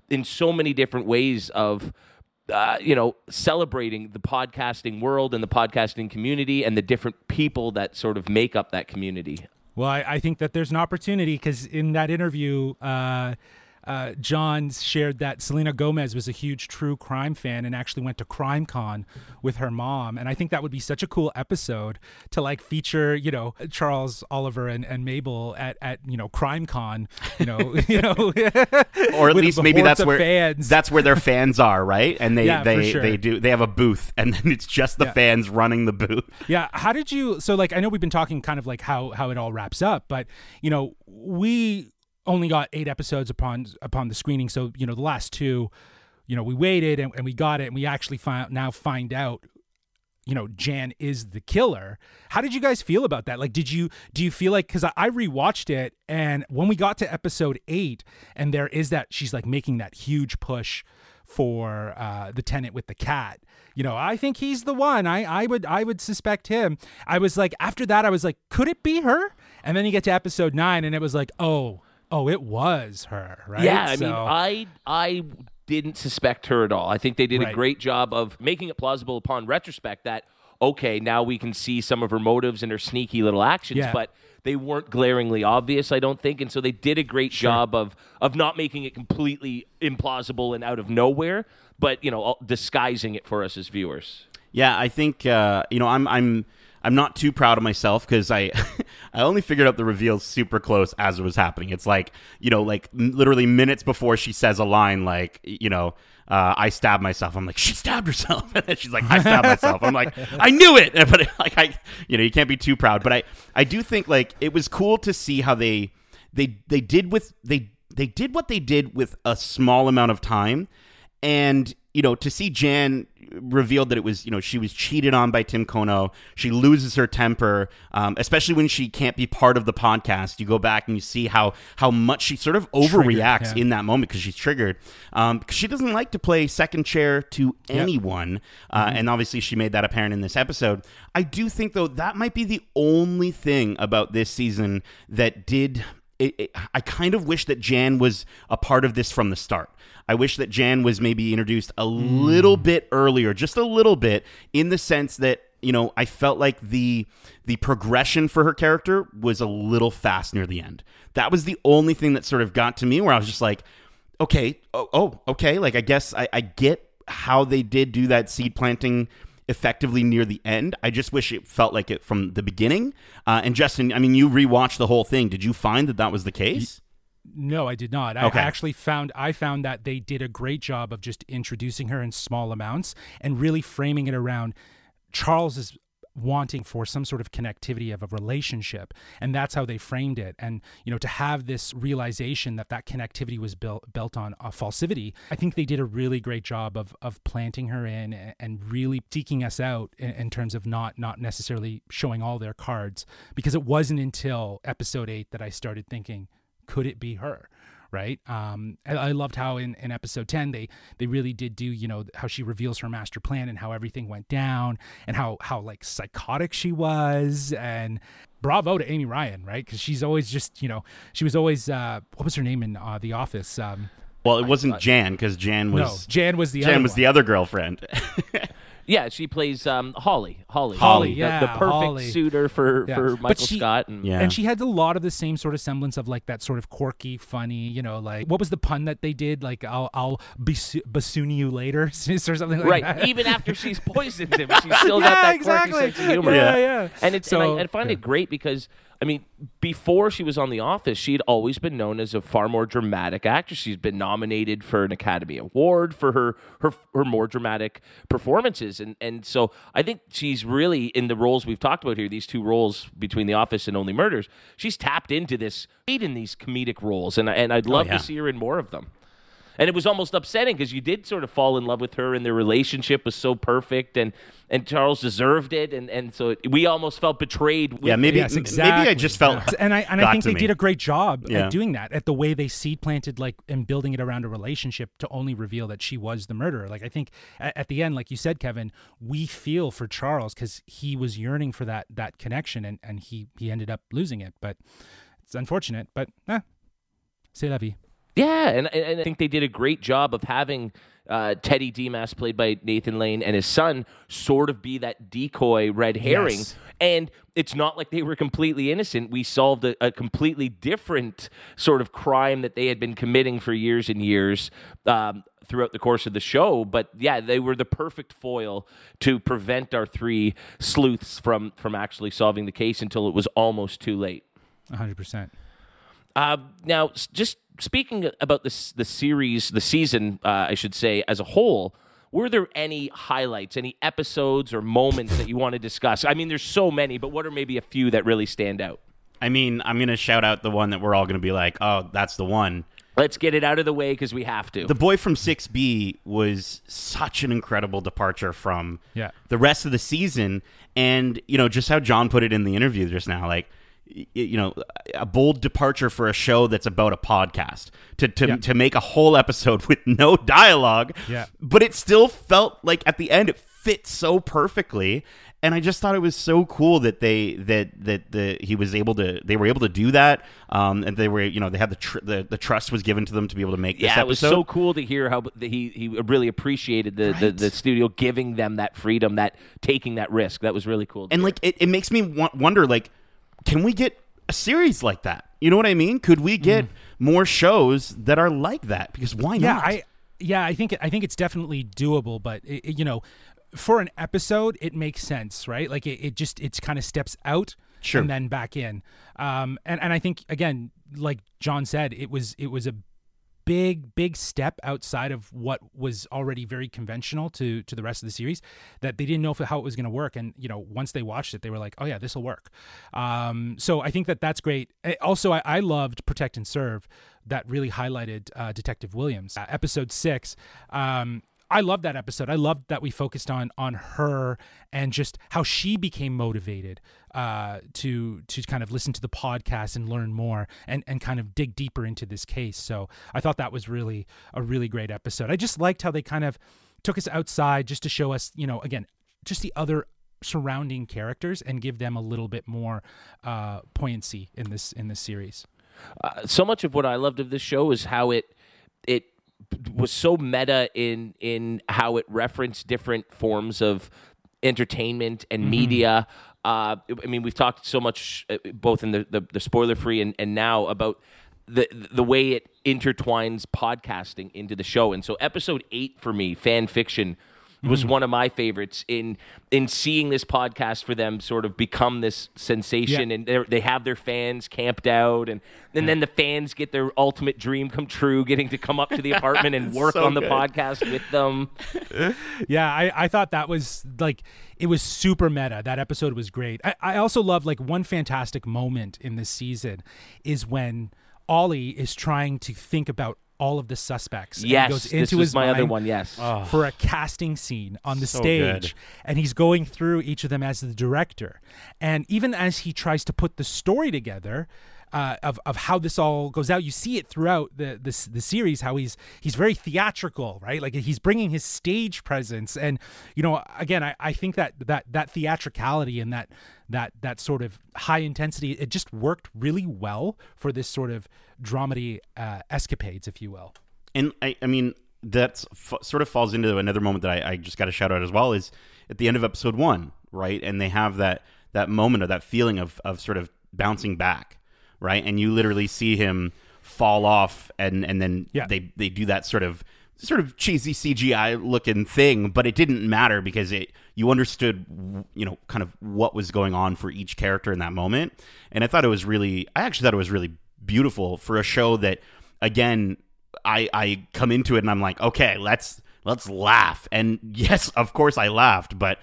in so many different ways of uh, you know celebrating the podcasting world and the podcasting community and the different people that sort of make up that community. Well, I, I think that there's an opportunity because in that interview, uh, uh, John shared that Selena Gomez was a huge true crime fan and actually went to CrimeCon with her mom. And I think that would be such a cool episode to like feature, you know, Charles Oliver and, and Mabel at, at you know CrimeCon, you know, you know, or at least maybe that's where fans. that's where their fans are, right? And they Yeah, they sure. they do they have a booth, and then it's just the Yeah. fans running the booth. Yeah. How did you? So, like, I know we've been talking kind of like how how it all wraps up, but you know, we only got eight episodes upon upon the screening. So, you know, the last two, you know, we waited and, and we got it, and we actually find now find out. You know, Jan is the killer. How did you guys feel about that? Like, did you do you feel like because I, I rewatched it and when we got to episode eight and there is that she's like making that huge push for uh, the tenant with the cat. You know, I think he's the one. I, I would I would suspect him. I was like after that I was like, could it be her? And then you get to episode nine and it was like, oh, oh, it was her, right? Yeah, I mean, I I didn't suspect her at all. I think they did a great job of making it plausible upon retrospect that okay, now we can see some of her motives and her sneaky little actions, Yeah. but they weren't glaringly obvious, I don't think, and so they did a great job of of not making it completely implausible and out of nowhere, but you know, disguising it for us as viewers. Yeah, I think uh, you know I'm I'm I'm not too proud of myself because I I only figured out the reveal super close as it was happening. It's like you know like literally minutes before she says a line like you know. Uh, I stabbed myself. I'm like, she stabbed herself, and then she's like, I stabbed myself. I'm like, I knew it, but like, I, you know, you can't be too proud. But I, I do think like it was cool to see how they, they, they did with they, they did what they did with a small amount of time, and you know to see Jan revealed that it was you know she was cheated on by Tim Kono. She loses her temper, um, especially when she can't be part of the podcast. You go back and you see how how much she sort of overreacts yeah. in that moment because she's triggered. Um, 'cause she doesn't like to play second chair to anyone, uh, and obviously she made that apparent in this episode. I do think though that might be the only thing about this season that did. It, it, I kind of wish that Jan was a part of this from the start. I wish that Jan was maybe introduced a little bit earlier, just a little bit, in the sense that you know I felt like the the progression for her character was a little fast near the end. That was the only thing that sort of got to me, where I was just like, okay, oh, oh okay, like I guess I, I get how they did do that seed planting effectively near the end. I just wish it felt like it from the beginning. Uh, and Justin, I mean, you rewatched the whole thing. Did you find that that was the case? No, I did not. I Okay. actually found I found that they did a great job of just introducing her in small amounts and really framing it around Charles is wanting for some sort of connectivity of a relationship and that's how they framed it and you know to have this realization that that connectivity was built built on a falsivity i think they did a really great job of of planting her in a- and really seeking us out in, in terms of not not necessarily showing all their cards because it wasn't until episode 8 that i started thinking could it be her right um I, loved how in, in episode 10 they they really did do you know how she reveals her master plan and how everything went down and how how like psychotic she was and bravo to amy ryan right because she's always just you know she was always uh what was her name in uh, the office um Well, it wasn't Jan because Jan no was jan was the Jan was one. the other girlfriend. Yeah, she plays um, Holly. Holly. Holly, the, yeah, the perfect Holly. suitor for, Yeah. for But Michael she- Scott. And, Yeah. And she had a lot of the same sort of semblance of like that sort of quirky, funny, you know, like what was the pun that they did? Like I'll I'll bas- bassoon you later, or something like Right, that. Right. Even after she's poisoned him, she's still yeah, got that exactly. quirky sense of humor. Yeah, yeah. And it's So- and I, I find it great because I mean, before she was on The Office, she had always been known as a far more dramatic actress. She's been nominated for an Academy Award for her her her more dramatic performances, and and so I think she's really in the roles we've talked about here. These two roles between The Office and Only Murders, she's tapped into this in these comedic roles, and and I'd oh, love yeah. to see her in more of them. And it was almost upsetting because you did sort of fall in love with her, and their relationship was so perfect, and and Charles deserved it, and and so it, we almost felt betrayed. With yeah, maybe Yes, exactly. maybe I just felt Yeah. and I and I think they me. did a great job Yeah. at doing that, at the way they seed planted like and building it around a relationship to only reveal that she was the murderer. Like I think at, at the end, like you said, Kevin, we feel for Charles because he was yearning for that that connection, and and he he ended up losing it. But it's unfortunate. But eh, c'est la vie. Yeah, and, and I think they did a great job of having uh, Teddy Dimas, played by Nathan Lane, and his son sort of be that decoy red herring. Yes. And it's not like they were completely innocent. We solved a, a completely different sort of crime that they had been committing for years and years um, throughout the course of the show. But yeah, they were the perfect foil to prevent our three sleuths from from actually solving the case until it was almost too late. 100%. Uh, now, just speaking about this, the series, the season, uh, I should say, as a whole, were there any highlights, any episodes or moments that you want to discuss? I mean, there's so many, but what are maybe a few that really stand out? I mean, I'm gonna shout out the one that we're all gonna be like, oh, that's the one. Let's get it out of the way because we have to. The boy from 6B was such an incredible departure from Yeah. the rest of the season. And, you know, just how John put it in the interview just now, like, y- you know, a bold departure for a show that's about a podcast to, to, Yeah. to make a whole episode with no dialogue. Yeah. But it still felt like at the end it fit so perfectly. And I just thought it was so cool that they that that the he was able to they were able to do that um, and they were you know they had the, tr- the the trust was given to them to be able to make this yeah, it was so cool to hear how he he really appreciated the, the, the studio giving them that freedom, that taking that risk. That was really cool. and hear. like it, it makes me wonder like can we get a series like that? You know what i mean? Could we get more shows that are like that? Because why yeah not? I yeah i think i think it's definitely doable but it, it- you know for an episode it makes sense right? Like it, it just it's kind of steps out Sure. and then back in. Um and and i think again like john said it was it was a big big step outside of what was already very conventional to to the rest of the series that they didn't know if, how it was going to work. And you know once they watched it they were like oh yeah this will work. Um so i think that that's great. Eh, also i, I loved protect and serve that really highlighted uh, detective williams. Uh, episode six um I love that episode. I loved that we focused on on her and just how she became motivated uh, to to kind of listen to the podcast and learn more and and kind of dig deeper into this case. So I thought that was really a really great episode. I just liked how they kind of took us outside just to show us, you know, again, just the other surrounding characters and give them a little bit more uh, poignancy in this in this series. uh, so much of what I loved of this show is how it it was so meta in in how it referenced different forms of entertainment and media. Uh, I mean, we've talked so much uh, both in the the, the spoiler free and, and now about the the way it intertwines podcasting into the show. And so, episode eight for me, fan fiction. Was mm-hmm. one of my favorites in in seeing this podcast for them sort of become this sensation, Yeah. and they have their fans camped out, and and then the fans get their ultimate dream come true, getting to come up to the apartment and work So on the good. podcast with them. Yeah, I, I thought that was like it was super meta. That episode was great. I, I also love like one fantastic moment in this season is when Ollie is trying to think about all of the suspects. and he Yes, goes this into his my other one. Yes, For a casting scene on the So stage, good. and he's going through each of them as the director, and even as he tries to put the story together, uh, of of how this all goes out. You see it throughout the the the series how he's he's very theatrical, right? Like he's bringing his stage presence, and you know, again, I, I think that that that theatricality and that that that sort of high intensity it just worked really well for this sort of dramedy uh, escapades, if you will. and I, I mean that's f- sort of falls into another moment that I, I just got to shout out as well is at the end of episode one, right? And they have that that moment or that feeling of of sort of bouncing back, right? And you literally see him fall off, and and then Yeah. they they do that sort of sort of cheesy CGI looking thing, but it didn't matter because it you understood you know kind of what was going on for each character in that moment, and I thought it was really I actually thought it was really beautiful for a show that again I I come into it and I'm like okay let's let's laugh and yes of course I laughed but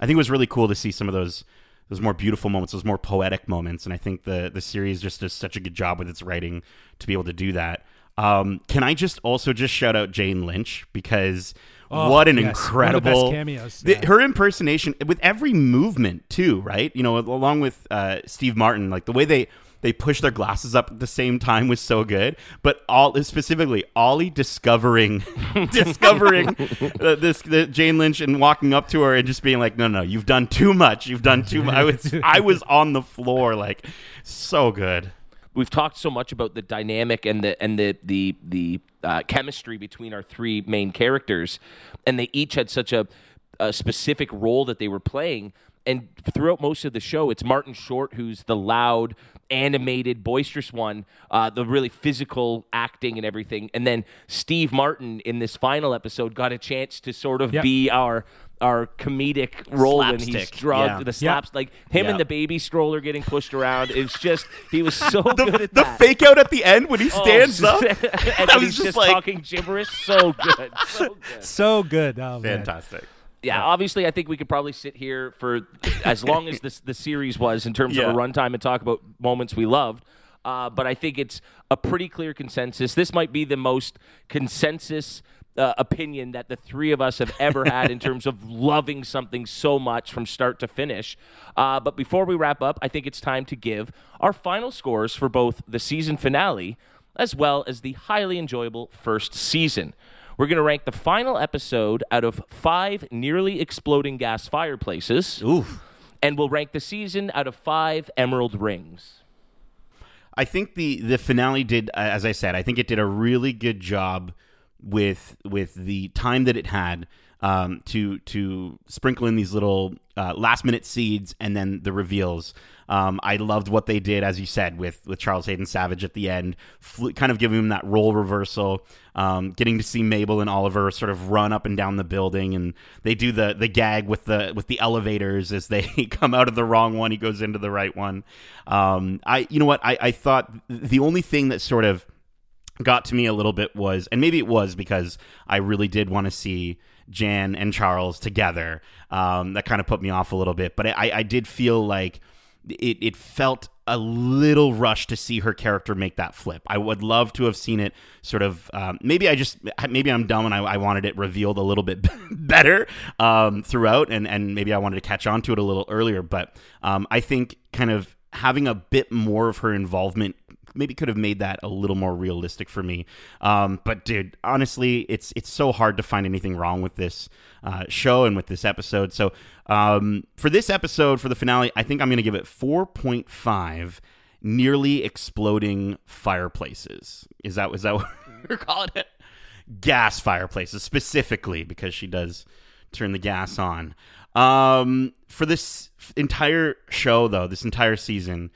I think it was really cool to see some of those those more beautiful moments those more poetic moments and I think the the series just does such a good job with its writing to be able to do that. Um, can I just also just shout out Jane Lynch because Oh, what an yes. One of the incredible cameos, the- her impersonation with every movement too, right? You know, along with uh, Steve Martin, like the way they they push their glasses up at the same time was so good. But all specifically, Ollie discovering discovering uh, this the Jane Lynch and walking up to her and just being like, "No, no, you've done too much. You've done too much." I was I was on the floor, like so good. we've talked so much about the dynamic and the and the the the uh, chemistry between our three main characters, and they each had such a, a specific role that they were playing. And throughout most of the show, it's Martin Short who's the loud, animated, boisterous one, uh, the really physical acting and everything. And then Steve Martin in this final episode got a chance to sort of Yep. be our our comedic role when he's drugged, yeah. the slaps, like him Yeah. and the baby stroller getting pushed around. It's just he was so The, good at the that. fake out at the end when he Oh, stands up. and I was he's just just like- talking gibberish. So good, so good. So good. Oh, man. Yeah, obviously, I think we could probably sit here for as long as this the series was in terms Yeah. of a runtime and talk about moments we loved. Uh, but I think it's a pretty clear consensus. This might be the most consensus uh, opinion that the three of us have ever had in terms of loving something so much from start to finish. Uh, but before we wrap up, I think it's time to give our final scores for both the season finale as well as the highly enjoyable first season. We're going to rank the final episode out of five nearly exploding gas fireplaces, Ooh. and we'll rank the season out of five emerald rings. I think the the finale did, as I said, I think it did a really good job with with the time that it had um, to to sprinkle in these little uh, last minute seeds and then the reveals. Um, I loved what they did, as you said, with with Charles Haden Savage at the end, fl- kind of giving him that role reversal. Um, getting to see Mabel and Oliver sort of run up and down the building, and they do the the gag with the with the elevators as they come out of the wrong one, he goes into the right one. Um, I, you know what, I, I thought the only thing that sort of got to me a little bit was, and maybe it was because I really did want to see Jan and Charles together. Um, that kind of put me off a little bit, but I, I did feel like it, it felt a little rushed to see her character make that flip. I would love to have seen it sort of. Um, maybe I just maybe I'm dumb and I, I wanted it revealed a little bit better um, throughout, and and maybe I wanted to catch on to it a little earlier. But um, I think kind of having a bit more of her involvement maybe could have made that a little more realistic for me. Um, but dude, honestly, it's it's so hard to find anything wrong with this uh, show and with this episode. So um, for this episode, for the finale, I think I'm going to give it 4.5 nearly exploding fireplaces. Is that is that what we're calling it? Gas fireplaces specifically because she does turn the gas on. Um, for this entire show, though, this entire season,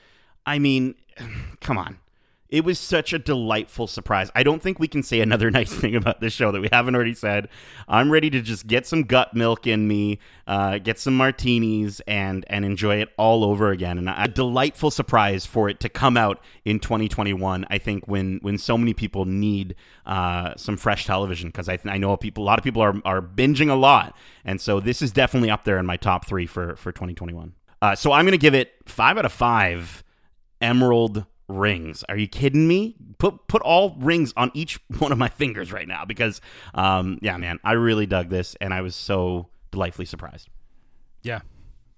I mean, come on. It was such a delightful surprise. I don't think we can say another nice thing about this show that we haven't already said. I'm ready to just get some gut milk in me, uh, get some martinis, and and enjoy it all over again. And a delightful surprise for it to come out in 2021. I think when when so many people need uh, some fresh television because I, I know people a lot of people are are binging a lot, and so this is definitely up there in my top three for for 2021. Uh, so I'm going to give it five out of five emerald rings. Are you kidding me? Put put all rings on each one of my fingers right now because um yeah, man, I really dug this and I was so delightfully surprised. Yeah.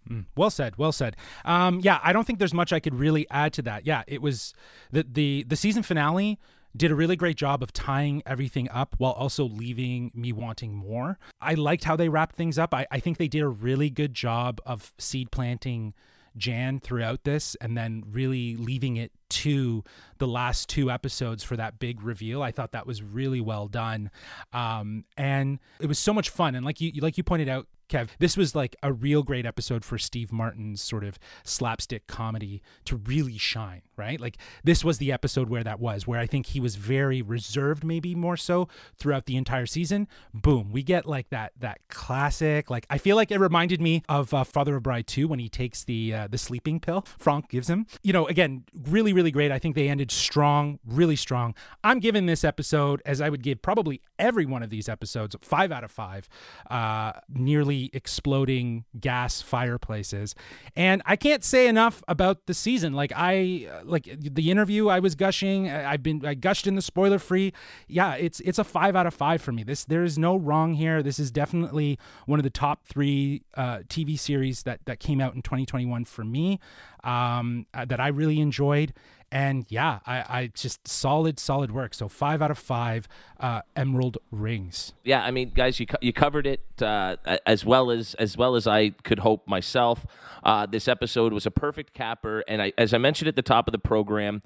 Mm. Well said. Well said. Um, yeah, I don't think there's much I could really add to that. Yeah, it was the the the season finale did a really great job of tying everything up while also leaving me wanting more. I liked how they wrapped things up. I, I think they did a really good job of seed planting Jan throughout this and then really leaving it to the last two episodes for that big reveal. I thought that was really well done. Um, and it was so much fun. And like you like you pointed out, Kev, this was like a real great episode for Steve Martin's sort of slapstick comedy to really shine, right? Like this was the episode where that was, where I think he was very reserved, maybe more so throughout the entire season. Boom, we get like that that classic. Like I feel like it reminded me of uh, Father of Bride 2 when he takes the uh, the sleeping pill Frank gives him. You know, again, really really great. I think they ended strong, really strong. I'm giving this episode as I would give probably every one of these episodes 5 out of 5. Uh nearly exploding gas fireplaces. And I can't say enough about the season. Like I like the interview I was gushing, I- I've been I gushed in the spoiler free. Yeah, it's it's a 5 out of 5 for me. This there is no wrong here. This is definitely one of the top 3 uh, TV series that that came out in 2021 for me. Um, uh, that I really enjoyed. And yeah, I, I just solid, solid work. So five out of five uh, emerald rings. Yeah, I mean, guys, you you covered it uh, as well as as well as I could hope myself. Uh, this episode was a perfect capper, and I, as I mentioned at the top of the program,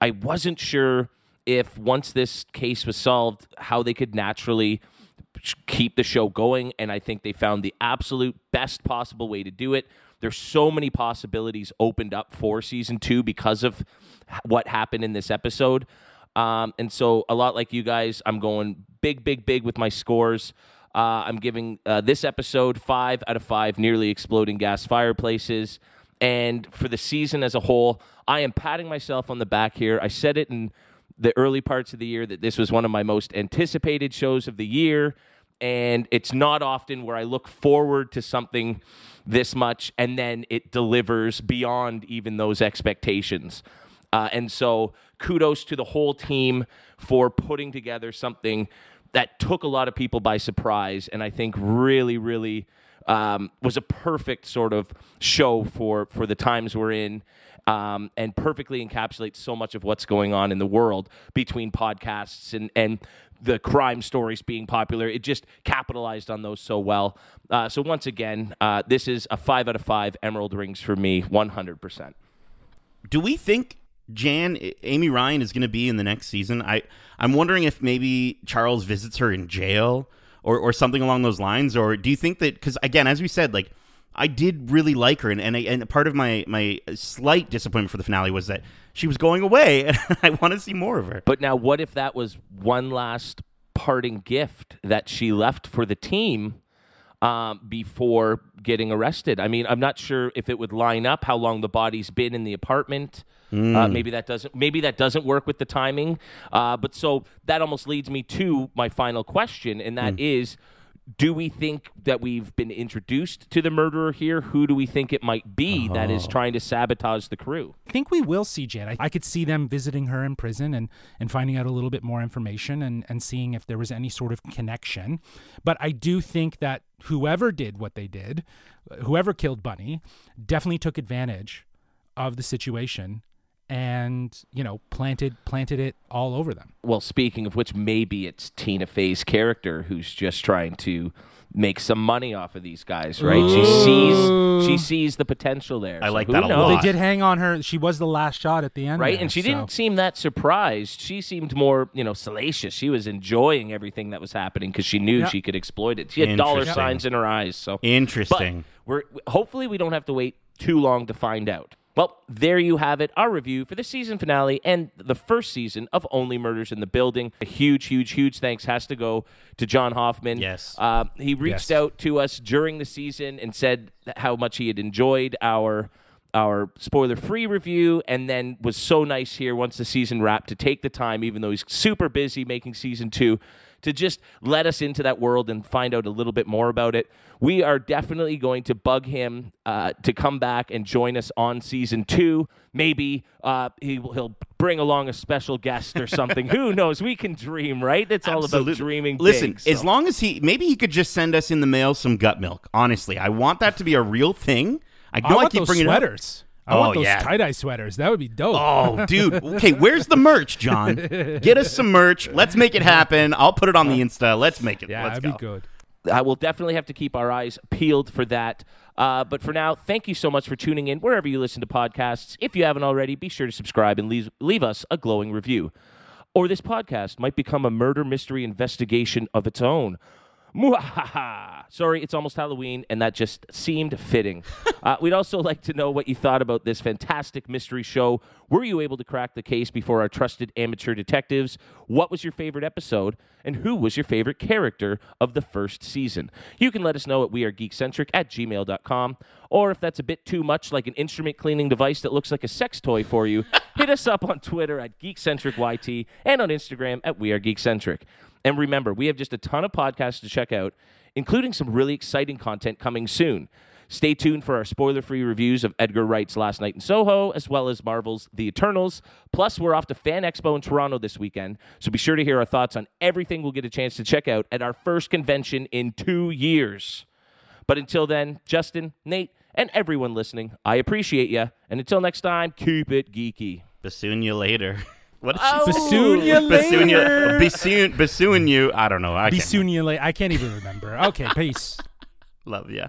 I wasn't sure if once this case was solved, how they could naturally keep the show going. And I think they found the absolute best possible way to do it. There's so many possibilities opened up for season two because of what happened in this episode. Um, and so, a lot like you guys, I'm going big, big, big with my scores. Uh, I'm giving uh, this episode five out of five nearly exploding gas fireplaces. And for the season as a whole, I am patting myself on the back here. I said it in the early parts of the year that this was one of my most anticipated shows of the year. And it's not often where I look forward to something this much and then it delivers beyond even those expectations. Uh, and so kudos to the whole team for putting together something that took a lot of people by surprise and I think really, really um, was a perfect sort of show for, for the times we're in. Um, and perfectly encapsulates so much of what's going on in the world between podcasts and, and the crime stories being popular. It just capitalized on those so well. Uh, so once again, uh, this is a five out of five Emerald Rings for me, one hundred percent. Do we think Jan Amy Ryan is going to be in the next season? I I'm wondering if maybe Charles visits her in jail or or something along those lines. Or do you think that because again, as we said, like I did really like her, and and, I, and part of my my slight disappointment for the finale was that she was going away, and I want to see more of her. But now, what if that was one last parting gift that she left for the team? Um, before getting arrested. I mean, I'm not sure if it would line up how long the body's been in the apartment. Mm. Uh, maybe that doesn't. Maybe that doesn't work with the timing. Uh, but so that almost leads me to my final question, and that mm. is do we think that we've been introduced to the murderer here? Who do we think it might be that is oh. trying to sabotage the crew? I think we will see Jan. I, I, could see them visiting her in prison and, and finding out a little bit more information and, and seeing if there was any sort of connection. But I do think that whoever did what they did, whoever killed Bunny, definitely took advantage of the situation and you know planted planted it all over them. Well, speaking of which, maybe it's Tina Fey's character who's just trying to make some money off of these guys, right? Ooh. She sees she sees the potential there. I so like that a lot. They did hang on her. She was the last shot at the end, right? There, and she so. didn't seem that surprised. She seemed more, you know, salacious. She was enjoying everything that was happening because she knew yep. she could exploit it. She had dollar signs in her eyes. So interesting. But we're hopefully we don't have to wait too long to find out. Well, there you have it, our review for the season finale and the first season of Only Murders in the Building. A huge, huge, huge thanks has to go to John Hoffman. Yes. Uh, he reached yes. out to us during the season and said how much he had enjoyed our our spoiler free review and then was so nice here once the season wrapped to take the time even though he's super busy making season 2 to just let us into that world and find out a little bit more about it. We are definitely going to bug him uh, to come back and join us on season two. Maybe uh, he, he'll bring along a special guest or something. Who knows? We can dream, right? It's all Absolutely. about dreaming. Listen, big, so. as long as he, maybe he could just send us in the mail some gut milk. Honestly, I want that to be a real thing. I know I, I keep bringing sweaters. I oh, want those yeah. tie dye sweaters. That would be dope. Oh, dude. Okay, where's the merch, John? Get us some merch. Let's make it happen. I'll put it on the Insta. Let's make it. Yeah, Let's that'd go. be good. I will definitely have to keep our eyes peeled for that. Uh, but for now, thank you so much for tuning in wherever you listen to podcasts. If you haven't already, be sure to subscribe and leave, leave us a glowing review. Or this podcast might become a murder mystery investigation of its own. Sorry, it's almost Halloween, and that just seemed fitting. uh, we'd also like to know what you thought about this fantastic mystery show. Were you able to crack the case before our trusted amateur detectives? What was your favorite episode? And who was your favorite character of the first season? You can let us know at wearegeekcentric at gmail.com. Or if that's a bit too much like an instrument cleaning device that looks like a sex toy for you, hit us up on Twitter at GeekcentricYT and on Instagram at WeAreGeekcentric. And remember, we have just a ton of podcasts to check out, including some really exciting content coming soon. Stay tuned for our spoiler free reviews of Edgar Wright's Last Night in Soho, as well as Marvel's The Eternals. Plus, we're off to Fan Expo in Toronto this weekend, so be sure to hear our thoughts on everything we'll get a chance to check out at our first convention in two years. But until then, Justin, Nate, and everyone listening, I appreciate you. And until next time, keep it geeky. Bassoon you later. What is oh. Bassoon you Bassoon you. Bassoon, bassoon you. I don't know. I Bassoon you later. I can't even remember. Okay, peace. Love ya.